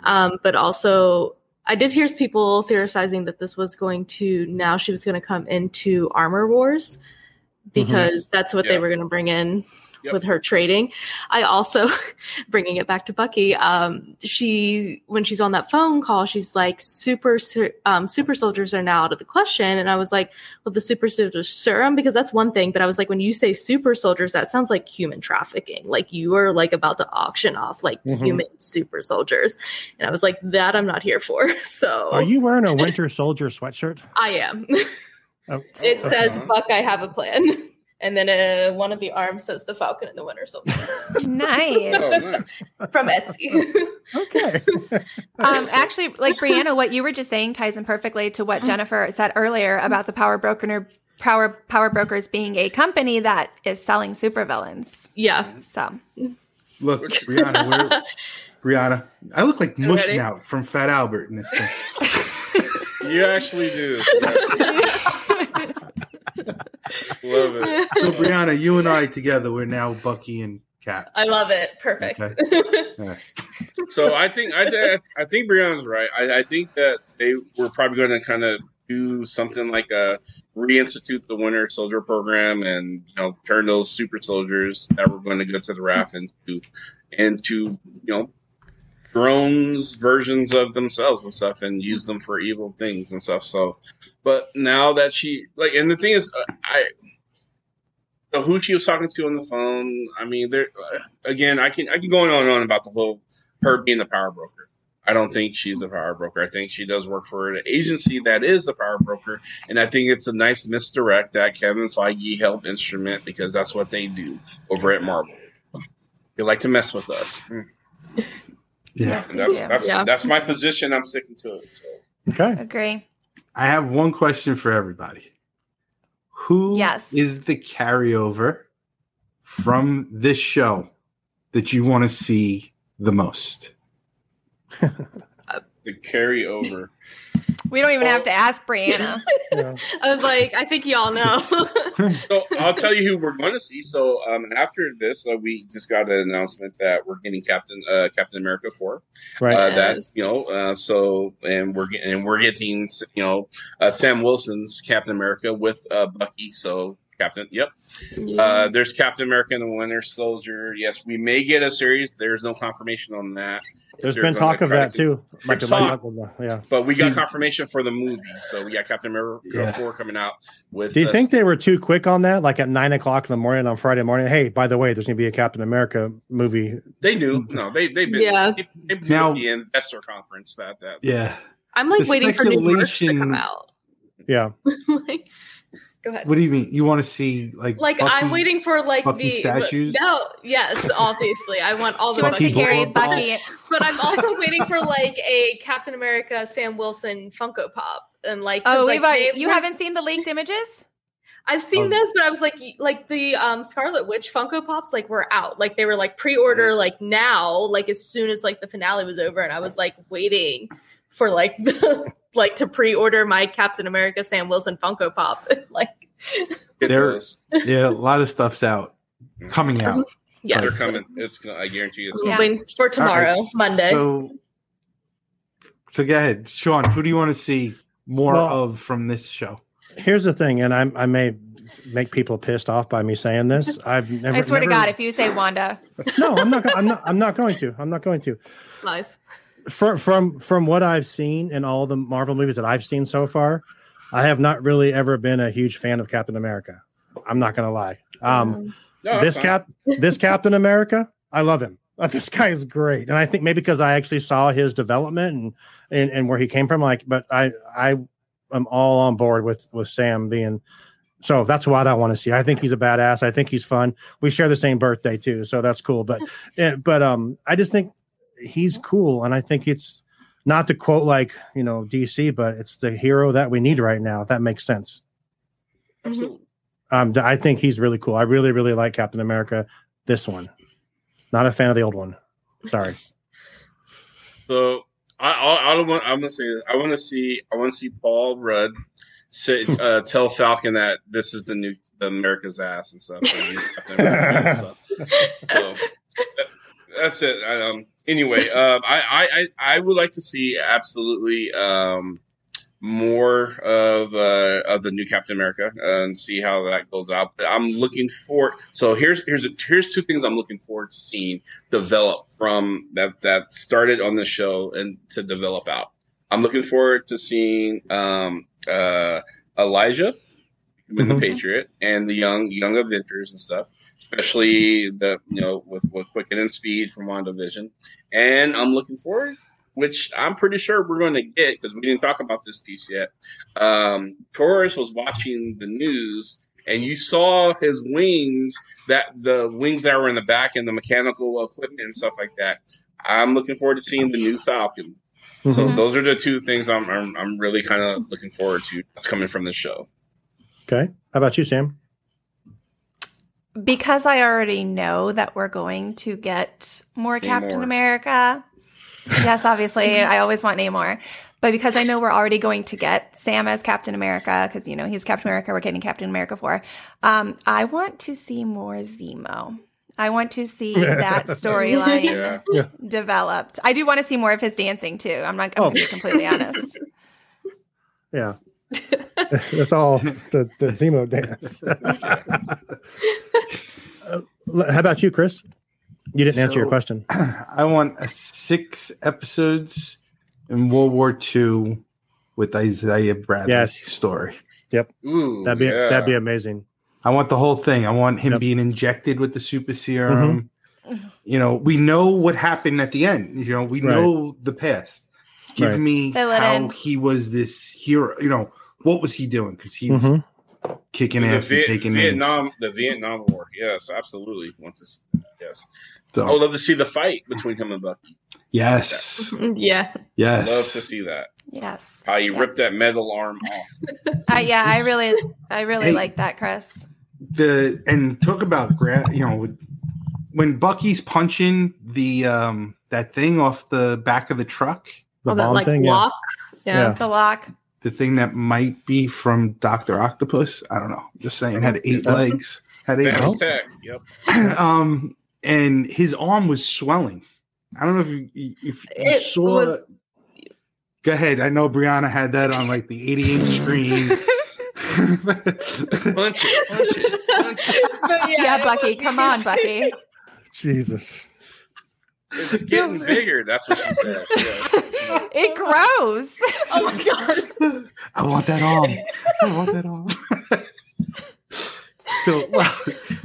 Um, but also I did hear people theorizing that this was going to now she was going to come into Armor Wars because that's what they were going to bring in Yep. with her trading. I also, bringing it back to Bucky, um, she when she's on that phone call, she's like, "Super, um, super soldiers are now out of the question." And I was like, "Well, the super soldier serum, because that's one thing." But I was like, when you say super soldiers, that sounds like human trafficking. Like you are like about to auction off like Mhm. human super soldiers, and I was like, that I'm not here for. So Are you wearing a Winter Soldier sweatshirt? I am. Oh, It says, Uh-huh. "Buck, I have a plan." And then uh, one of the arms says the Falcon and the Winter Soldier Nice. Oh, nice. from Etsy. okay. um, actually, like Brianna, what you were just saying ties in perfectly to what Jennifer said earlier about the power broker power power brokers being a company that is selling supervillains. yeah. So Look, Brianna, we're, Brianna, I look like Mush now from Fat Albert in this thing. You actually do. Love it. So, Brianna, you and I together, we're now Bucky and Cat. I love it. Perfect. Okay. So I think I think I think Brianna's right. I, I think that they were probably going to kind of do something like a reinstitute the Winter Soldier program and you know turn those super soldiers that were going to go to the RAF into into you know drones versions of themselves and stuff and use them for evil things and stuff. So, but now that she like, and the thing is, uh, I so who she was talking to on the phone. I mean, there uh, again. I can I can go on and on about the whole her being the power broker. I don't think she's a power broker. I think she does work for an agency that is the power broker, and I think it's a nice misdirect that Kevin Feige helped instrument because that's what they do over at Marvel. They like to mess with us, and Yeah. yes, they that's that's Yeah. that's my position. I'm sticking to it. So. Okay. Agree. I have one question for everybody. Who is Yes. is the carryover from this show that you want to see the most? The carryover. We don't even have to ask Brianna. Yeah. I was like, I think y'all know. So I'll tell you who we're going to see. So um, after this, uh, we just got an announcement that we're getting Captain uh, Captain America four. Right. Uh, that's you know, uh, so and we're getting and we're getting you know uh, Sam Wilson's Captain America with uh, Bucky. So Captain, yep. Uh, there's Captain America and the Winter Soldier. Yes, we may get a series. There's no confirmation on that. There's They're been talk of that to- too. Like, talk. like- yeah. But we got confirmation for the movie. So we got Captain America Yeah. four coming out with. Do you uh, think they were too quick on that? Like at nine o'clock in the morning on Friday morning. Hey, by the way, there's going to be a Captain America movie. they knew? No, they they've been. Yeah. They, they blew Now- the investor conference that that Yeah. I'm like The waiting for new merch to come out. Yeah. like, go ahead. What do you mean? You want to see like Like Bucky- I'm waiting for like Bucky the statues? No, yes, obviously I want all She the wants to Bucky Bucky carry Bucky. but I'm also waiting for like a Captain America Sam Wilson Funko Pop and like Oh, like, we've already, you were- haven't seen the leaked images? I've seen Oh. those, but I was like, like the um Scarlet Witch Funko Pops, like were out, like they were like pre-order, like now, like as soon as like the finale was over, and I was like waiting for like the like to pre-order my Captain America Sam Wilson Funko Pop, like there's Yeah, a lot of stuff's out, coming out. yes, They're coming. It's gonna, I guarantee it's I'm Yeah. waiting for tomorrow, All right, Monday. So, so go ahead, Sean. Who do you want to see more Well- of from this show? Here's the thing, and I, I may make people pissed off by me saying this. I've never. I swear to God, if you say Wanda, no, I'm not. I'm not. I'm not going to. I'm not going to. nice. From from from what I've seen in all the Marvel movies that I've seen so far, I have not really ever been a huge fan of Captain America. I'm not going to lie. Um, No, this fine. cap, this Captain America, I love him. Uh, This guy is great, and I think maybe because I actually saw his development and, and and where he came from. Like, but I I am all on board with with Sam being. So that's what I want to see. I think he's a badass. I think he's fun. We share the same birthday too, so that's cool. But eh, but um, I just think he's cool, and I think it's not to quote like you know DC, but it's the hero that we need right now. If that makes sense. Absolutely. Um, I think he's really cool. I really, really like Captain America. This one, not a fan of the old one. Sorry. So I, I, I don't want. I'm gonna say this. I want to see. I want to see Paul Rudd say, uh, tell Falcon that this is the new America's ass and stuff. and Captain America and stuff. So that's it. I, um. Anyway, um, I, I, I, I would like to see absolutely um more of uh of the new Captain America and see how that goes out. But I'm looking for. So here's here's here's two things I'm looking forward to seeing develop from that that started on the show and to develop out. I'm looking forward to seeing um, uh, Elijah with Mhm. the Patriot and the young young Avengers and stuff, especially the you know with with Wiccan and Speed from WandaVision. And I'm looking forward, which I'm pretty sure we're going to get because we didn't talk about this piece yet. Um, Torres was watching the news. And you saw his wings, that the wings that were in the back and the mechanical equipment and stuff like that. I'm looking forward to seeing the new Falcon. So Mhm. those are the two things I'm I'm, I'm really kind of looking forward to. That's coming from the show. Okay. How about you, Sam? Because I already know that we're going to get more Captain America. Yes, obviously, I always want Namor. But because I know we're already going to get Sam as Captain America, because you know he's Captain America, we're getting Captain America for. Um, I want to see more Zemo. I want to see that storyline Yeah. developed. I do want to see more of his dancing too. I'm not. I'm Oh. going to be completely honest. Yeah. That's all the, the Zemo dance. Uh, how about you, Chris? You didn't answer your question. I want a six episodes in World War II with Isaiah Bradley Yes. story. Ooh, That'd be yeah. that'd be amazing. I want the whole thing. I want him Yep. being injected with the super serum. You know, we know what happened at the end. You know, we Right. know the past. Give Right. me how in- he was this hero. You know, what was he doing? Because he was Mhm. kicking the ass and Viet- taking Vietnam, names. the Vietnam War. Yes, absolutely. Want to see, yes, So, I would love to see the fight between him and Bucky. yes, yeah. yes. Love to see that. Yes. How you Yeah. ripped that metal arm off. Uh, yeah, I really, I really Hey. like that, Chris. the and talk about gra- you know when Bucky's punching the um that thing off the back of the truck. The All that bomb like thing. Yeah. Yeah. Yeah. The lock. The thing that might be from Doctor Octopus. I don't know. Just saying, had eight legs. Had eight. Legs. Yep. um, and his arm was swelling. I don't know if you if you It saw. was- Go ahead. I know Brianna had that on like the 88 screen. Punch it, punch it, punch it. But Yeah, Bucky, come on, Bucky. Jesus. It's getting bigger. That's what she said. Yes. It grows. Oh my god. I want that arm. I want that arm. so, well,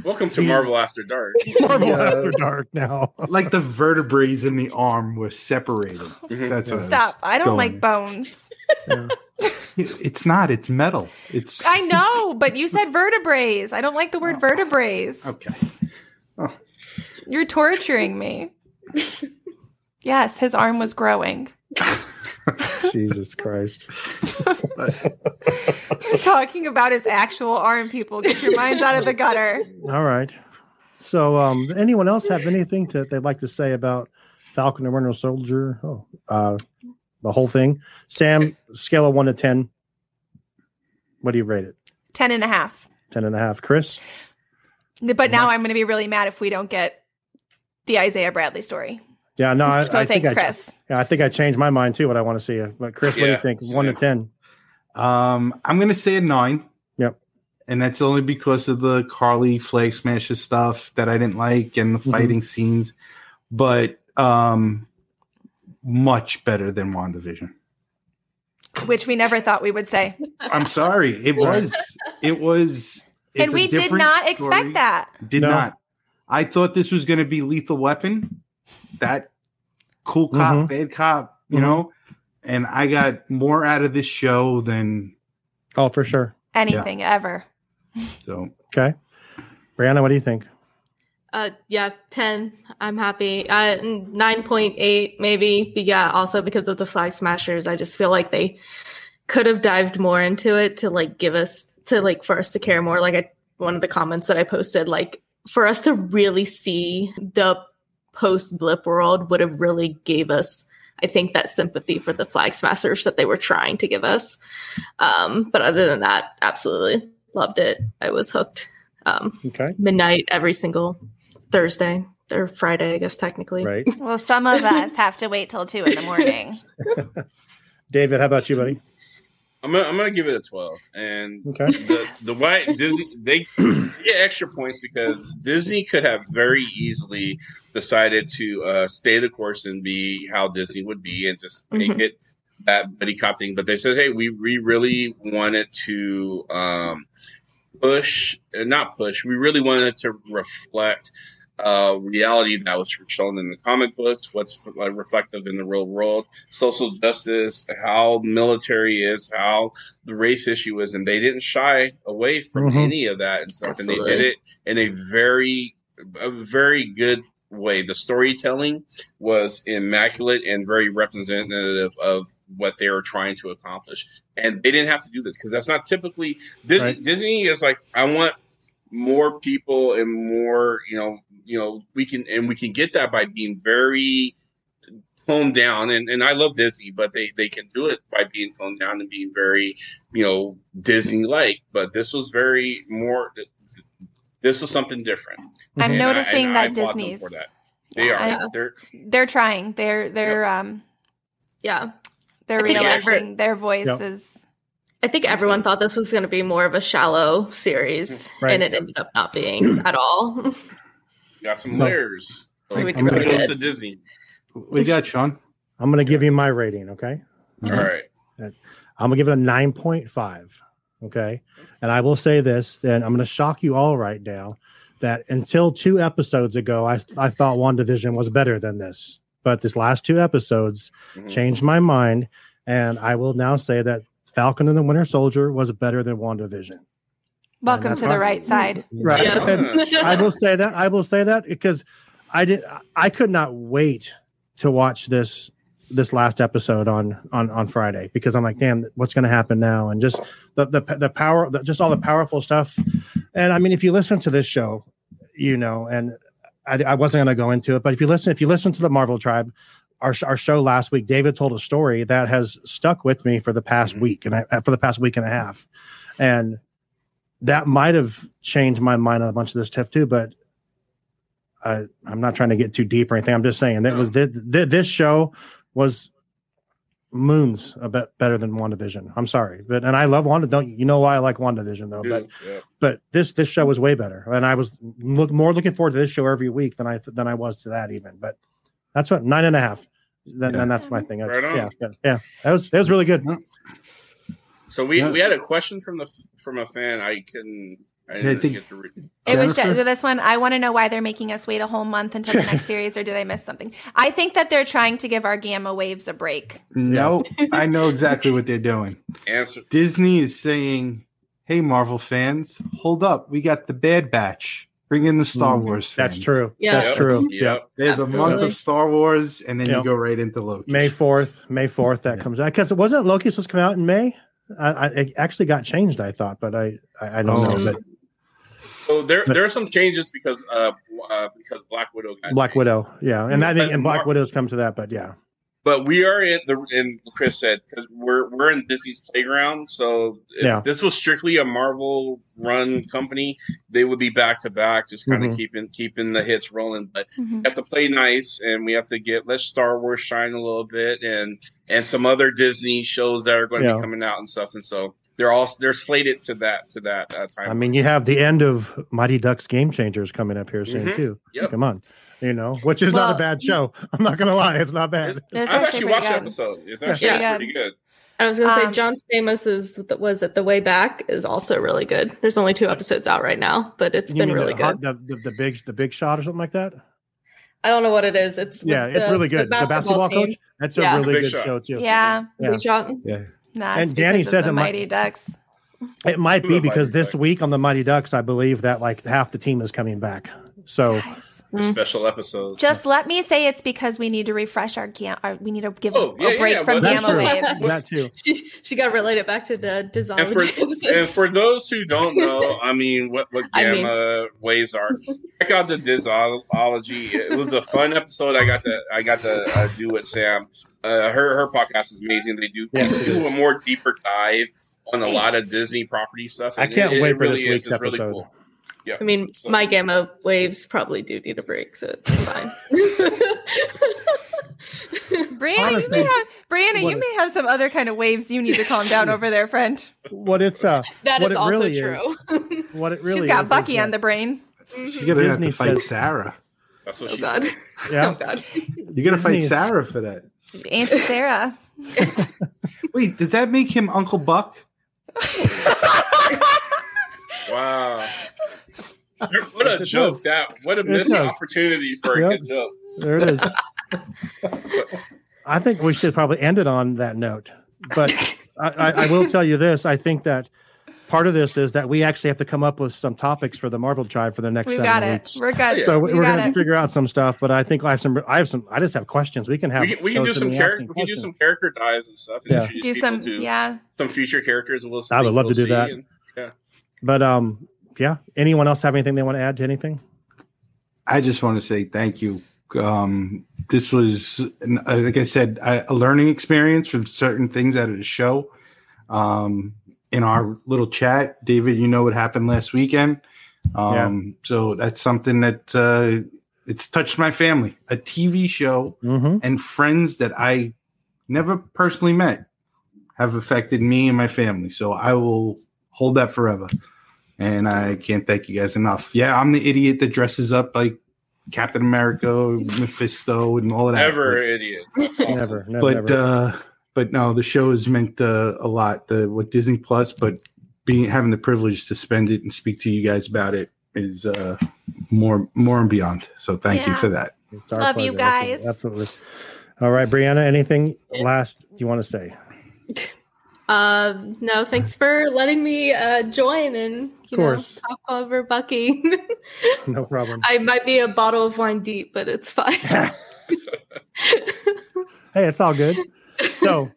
Welcome to He- Marvel After Dark. Marvel Yeah. After Dark now. like the vertebrae in the arm were separated. Mhm. That's what I was Stop. I don't going. like bones. It's not. It's metal. It's I know, but you said vertebrae. I don't like the word vertebrae. okay. You're torturing me. Yes, his arm was growing. Jesus Christ. Talking about his actual arm, people. Get your minds out of the gutter. All right. So, um, anyone else have anything to they'd like to say about Falcon and Winter Soldier? Oh, uh, the whole thing. Sam, scale of one to ten. What do you rate it? Ten and a half. Ten and a half. Chris, But now I'm going to be really mad if we don't get the Isaiah Bradley story. yeah, no, I, So I think thanks, I, Chris. yeah, I think I changed my mind too. What I want to see, but Chris, what do you Yeah, think? One to ten. Um, I'm gonna say a nine. Yep. And that's only because of the Karli flag smasher stuff that I didn't like and the Mhm. fighting scenes, but um, much better than WandaVision. Which we never thought we would say. I'm sorry, it was, it was, and it's a we did different not expect story. that. Did No. not. I thought this was going to be Lethal Weapon, that cool cop, Mhm. bad cop, you Mhm. know. And I got more out of this show than Oh, for sure. Anything ever. so. Okay, Brianna, what do you think? Uh, yeah, ten. I'm happy. Uh, nine point eight maybe. But yeah, also because of the flag smashers, I just feel like they could have dived more into it to like give us to like for us to care more. Like I, one of the comments that I posted, like for us to really see the post blip world would have really gave us. I think that sympathy for the flag smashers that they were trying to give us. Um, but other than that, absolutely loved it. I was hooked. Um, Okay, midnight every single Thursday or Friday, I guess technically. right. Well, some of us have to wait till two in the morning. David, how about you, buddy? I'm gonna, I'm gonna give it a 12. And Okay. the the why Disney they get extra points because Disney could have very easily decided to uh, stay the course and be how Disney would be and just make Mhm. it that buddy cop thing. But they said, hey, we we really wanted to um, push, uh, not push. We really wanted to reflect uh, reality that was shown in the comic books, what's like, reflective in the real world, social justice, how military is, how the race issue is, and they didn't shy away from Mhm. any of that and stuff, and they did it in a very, a very good way. The storytelling was immaculate and very representative of what they were trying to accomplish, and they didn't have to do this because that's not typically Disney. Right. Disney is like, I want more people and more, you know, you know, we can and we can get that by being very toned down and, and I love Disney, but they, they can do it by being toned down and being very, you know, Disney like. But this was very more this was something different. I'm And noticing and I that applaud Disney's for that. They I- are. They're they're trying. They're they're um Yeah. they're I realizing their voice Yep. is I think everyone thought this was going to be more of a shallow series, Right. and it ended up not being at all. got some No. layers. So We did pretty kudos good. to Disney. We got Sean. I'm going to give you my rating. Okay. All right. I'm gonna give it a nine point five. Okay, and I will say this, and I'm gonna shock you all right now, that until two episodes ago, I I thought WandaVision was better than this, but this last two episodes Mhm. changed my mind, and I will now say that Falcon and the Winter Soldier was better than WandaVision. welcome to the fine. right side. Right. Yeah. And I will say that I will say that because I did I could not wait to watch this this last episode on on on Friday because I'm like, damn, what's going to happen now? And just the the the power, the, just all the powerful stuff. And I mean, if you listen to this show, you know, and I, I wasn't going to go into it, but if you listen, if you listen to the Marvel Tribe, our our show last week, David told a story that has stuck with me for the past Mhm. week and I, for the past week and a half, and that might have changed my mind on a bunch of this stuff too. But I, I'm not trying to get too deep or anything. I'm just saying that was th- th- this show was moons a bit better than WandaVision. I'm sorry, but and I love Wanda. Don't you know why I like WandaVision though? But yeah. but this this show was way better, and I was look more looking forward to this show every week than I than I was to that even. But that's what nine and a half. Then Yeah. and that's my thing. Right on. Yeah, yeah, yeah. That was that was really good. So we Yeah. we had a question from the from a fan. I can. I I didn't think- get to read. It was Jennifer? just this one. I want to know why they're making us wait a whole month until the next series, or did I miss something? I think that they're trying to give our gamma waves a break. No, I know exactly what they're doing. Answer. Disney is saying, "Hey, Marvel fans, hold up. We got the Bad Batch. Bring in the Star Mhm. Wars." That's fans." true. Yeah. That's Yep. true. Yep. Yeah. There's a month of Star Wars, and then Yep. you go right into Loki. May fourth, May fourth, that Yeah. comes out because it wasn't Loki supposed to come out in May. I, I it actually got changed. I thought, but I I, I don't Oh. know. But So there But- there are some changes because uh, uh because Black Widow got Black changed. Widow, yeah, and I think But and Black Mar- Widow's come to that, but yeah, But we are in the and Chris said because we're we're in Disney's playground. So if Yeah. this was strictly a Marvel run company, they would be back to back, just kind of Mhm. keeping keeping the hits rolling. But Mhm. we have to play nice, and we have to get let Star Wars shine a little bit, and and some other Disney shows that are going to Yeah. be coming out and stuff. And so they're all they're slated to that to that uh, time. I mean, you have the end of Mighty Ducks Game Changers coming up here soon Mhm. too. Yep. Come on, you know, which is not a bad show. I'm not gonna lie, it's not bad. It's I've actually actually pretty watched the good. episode. It's actually Yeah. pretty good. I was gonna say Um, John Stamos's was it the way back is also really good. There's only two episodes out right now, but it's You been really the, good. the, the the big the big shot or something like that. I don't know what it is. It's Yeah, it's the- really good. The basketball, team. coach. That's Yeah. a really good shot. show too. Yeah, Yeah. Big shot. Yeah. nah, And Danny says the it might- Mighty Ducks. It might be the Mighty because this Ducks? week on the Mighty Ducks, I believe that like half the team is coming back. So Guys. The Mm. special episode. Just let me say it's because we need to refresh our gamma. Our, we need to give Oh, a yeah, break yeah, from well, gamma waves. That too. She she got to relate it back to the design. and for and for those who don't know, I mean, what what I mean- gamma waves are? Check out the Disology. It was a fun episode. I got to I got to uh, do with Sam. Uh, her her podcast is amazing. They do Yes, they do a more deeper dive on a lot of Disney property stuff. I can't it, wait it for really this is. week's It's really episode. cool. Yeah. I mean, So- my gamma waves probably do need a break, so it's fine. Brianna, Honestly, you may have, Brianna, what- you may have some other kind of waves you need to calm down over there, friend. What it's uh that what is it also really true. what it really She's got is, Bucky is on the brain. She's gonna have to fight says- Sarah. That's what Oh she God! said. yeah. Oh God! You're gonna fight Sarah for that. Auntie Sarah. Wait, does that make him Uncle Buck? Wow. What a It joke does. that! What a It missed does. opportunity for a good joke. There it is. I think we should probably end it on that note. But I, I, I will tell you this: I think that part of this is that we actually have to come up with some topics for the Marvel Tribe for the next We've seven got it. weeks. We're good. So we we're going to figure out some stuff, but I think I have some. I have some. I just have questions. We can have. We can, we can do some me character. We can do some character dives and stuff. And Yeah. Do some, to yeah. some future characters. We'll I would love to we'll do that. and- But um, yeah. Anyone else have anything they want to add to anything? I just want to say thank you. Um, this was, like I said, a learning experience from certain things out of the show. Um, in our little chat, David, you know what happened last weekend. Um, so that's something that uh, it's touched my family. A TV show Mm-hmm. and friends that I never personally met have affected me and my family. So I will hold that forever. And I can't thank you guys enough. Yeah, I'm the idiot that dresses up like Captain America, Mephisto, and all of that. Never idiot. Awesome. Never, never, But never. uh, but no, the show has meant uh, a lot. The with Disney Plus, but being having the privilege to spend it and speak to you guys about it is uh, more more and beyond. So thank you for that. It's our Love you pleasure. Absolutely. guys. Absolutely. All right, Brianna. Anything last you want to say? Um, no, thanks for letting me uh, join and you know course. talk over Bucky. No problem. I might be a bottle of wine deep, but it's fine. hey, it's all good. So,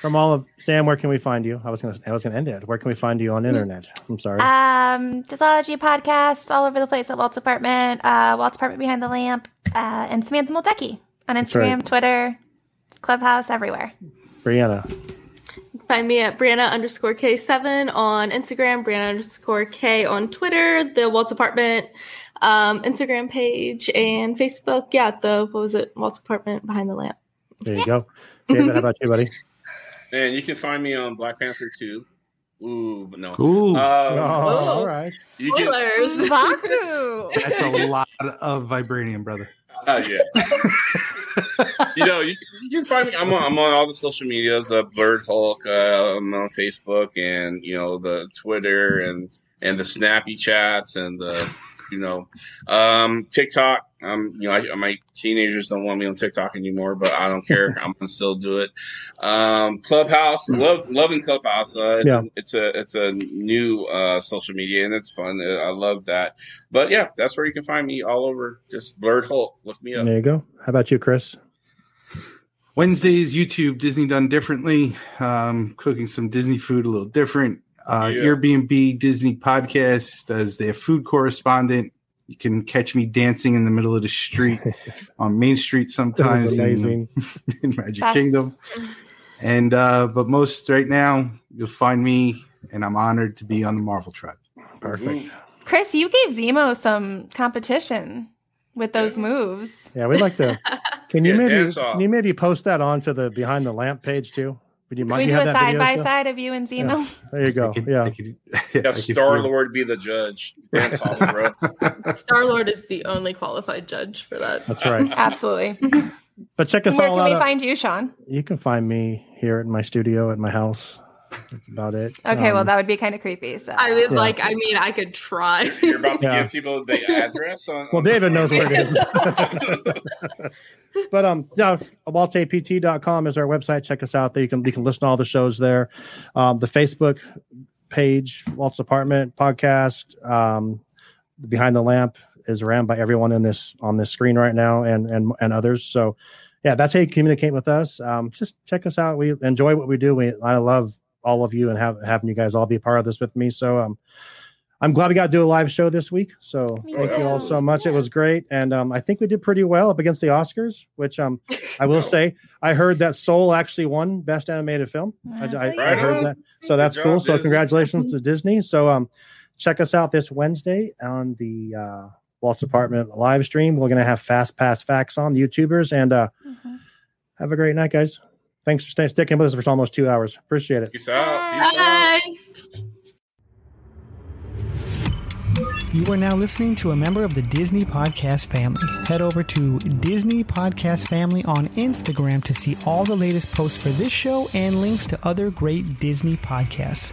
from all of Sam, where can we find you? I was gonna, I was gonna end it. Where can we find you on internet? I'm sorry. Um, Disology podcast all over the place at Walt's apartment, uh, Walt's apartment behind the lamp, uh, and Samantha Moldecki on Instagram, right. Twitter, Clubhouse, everywhere. Brianna. Find me at Brianna underscore K7 on Instagram, Brianna underscore K on Twitter, the Walt's Apartment um, Instagram page, and Facebook. Yeah, the, what was it? Walt's Apartment Behind the Lamp. There you go. David, how about you, buddy? And you can find me on Black Panther 2. Ooh, but no. Ooh, Um, Oh, Oh. all right. you can, Spoilers. Vaku. that's a lot of vibranium, brother. uh, yeah. you know, you, can- you can find me. I'm on, I'm on all the social medias. Uh, Bird Hulk. Uh, I'm on Facebook and you know the Twitter and and the Snappy chats and the you know um, TikTok. Um, you know, I, my teenagers don't want me on TikTok anymore, but I don't care. I'm gonna still do it. Um, Clubhouse, love loving Clubhouse. Uh, it's, Yeah. a, it's a it's a new uh, social media and it's fun. Uh, I love that. But yeah, that's where you can find me all over. Just Blurred Hulk. Look me up. There you go. How about you, Chris? Wednesdays, YouTube, Disney done differently. Um, cooking some Disney food a little different. Uh, Yeah. Airbnb Disney podcast as their food correspondent. You can catch me dancing in the middle of the street on Main Street sometimes in, amazing. in Magic Best. Kingdom. And uh, but most right now, you'll find me, and I'm honored to be on the Marvel Tribe. Perfect. Chris, you gave Zemo some competition with those moves. Yeah, we'd like to. Can you Yeah, maybe can you maybe post that onto the behind the lamp page too? Would you Can we do a that side by still? side of you and Zemo? There you go. I could- yeah. I could- yeah, Have Star. Lord be the judge. Dance off, bro. Star Lord is the only qualified judge for that. That's right. Absolutely. But check us out. Where can we find you, Sean? you can find me here at my studio at my house. That's about it. Okay, well, Um, that would be kind of creepy. So I was Yeah. like, I mean, I could try. You're about to Yeah. give people the address on. Well, on- David knows where it is. but um, yeah, waltapt.com is our website. Check us out there. You can you can listen to all the shows there. Um, the Facebook page, Walt's Apartment podcast, um, Behind the Lamp is ran by everyone in this on this screen right now, and and and others. So, yeah, that's how you communicate with us. Um, just check us out. We enjoy what we do. We I love all of you and have having you guys all be a part of this with me. So um. I'm glad we got to do a live show this week. So Me thank you all so much. It was great, and um, I think we did pretty well up against the Oscars. Which um, I will say, I heard that Soul actually won Best Animated Film. I, I, I heard on. that, so that's Good cool. job, So congratulations to Disney. So um, check us out this Wednesday on the uh, Walt's Apartment live stream. We're gonna have Fast Pass Facts on the YouTubers, and uh, Mhm. have a great night, guys. Thanks for staying sticking with us for almost two hours. Appreciate it. Peace out. Peace out. Bye. You are now listening to a member of the Disney Podcast family. Head over to Disney Podcast Family on Instagram to see all the latest posts for this show and links to other great Disney podcasts.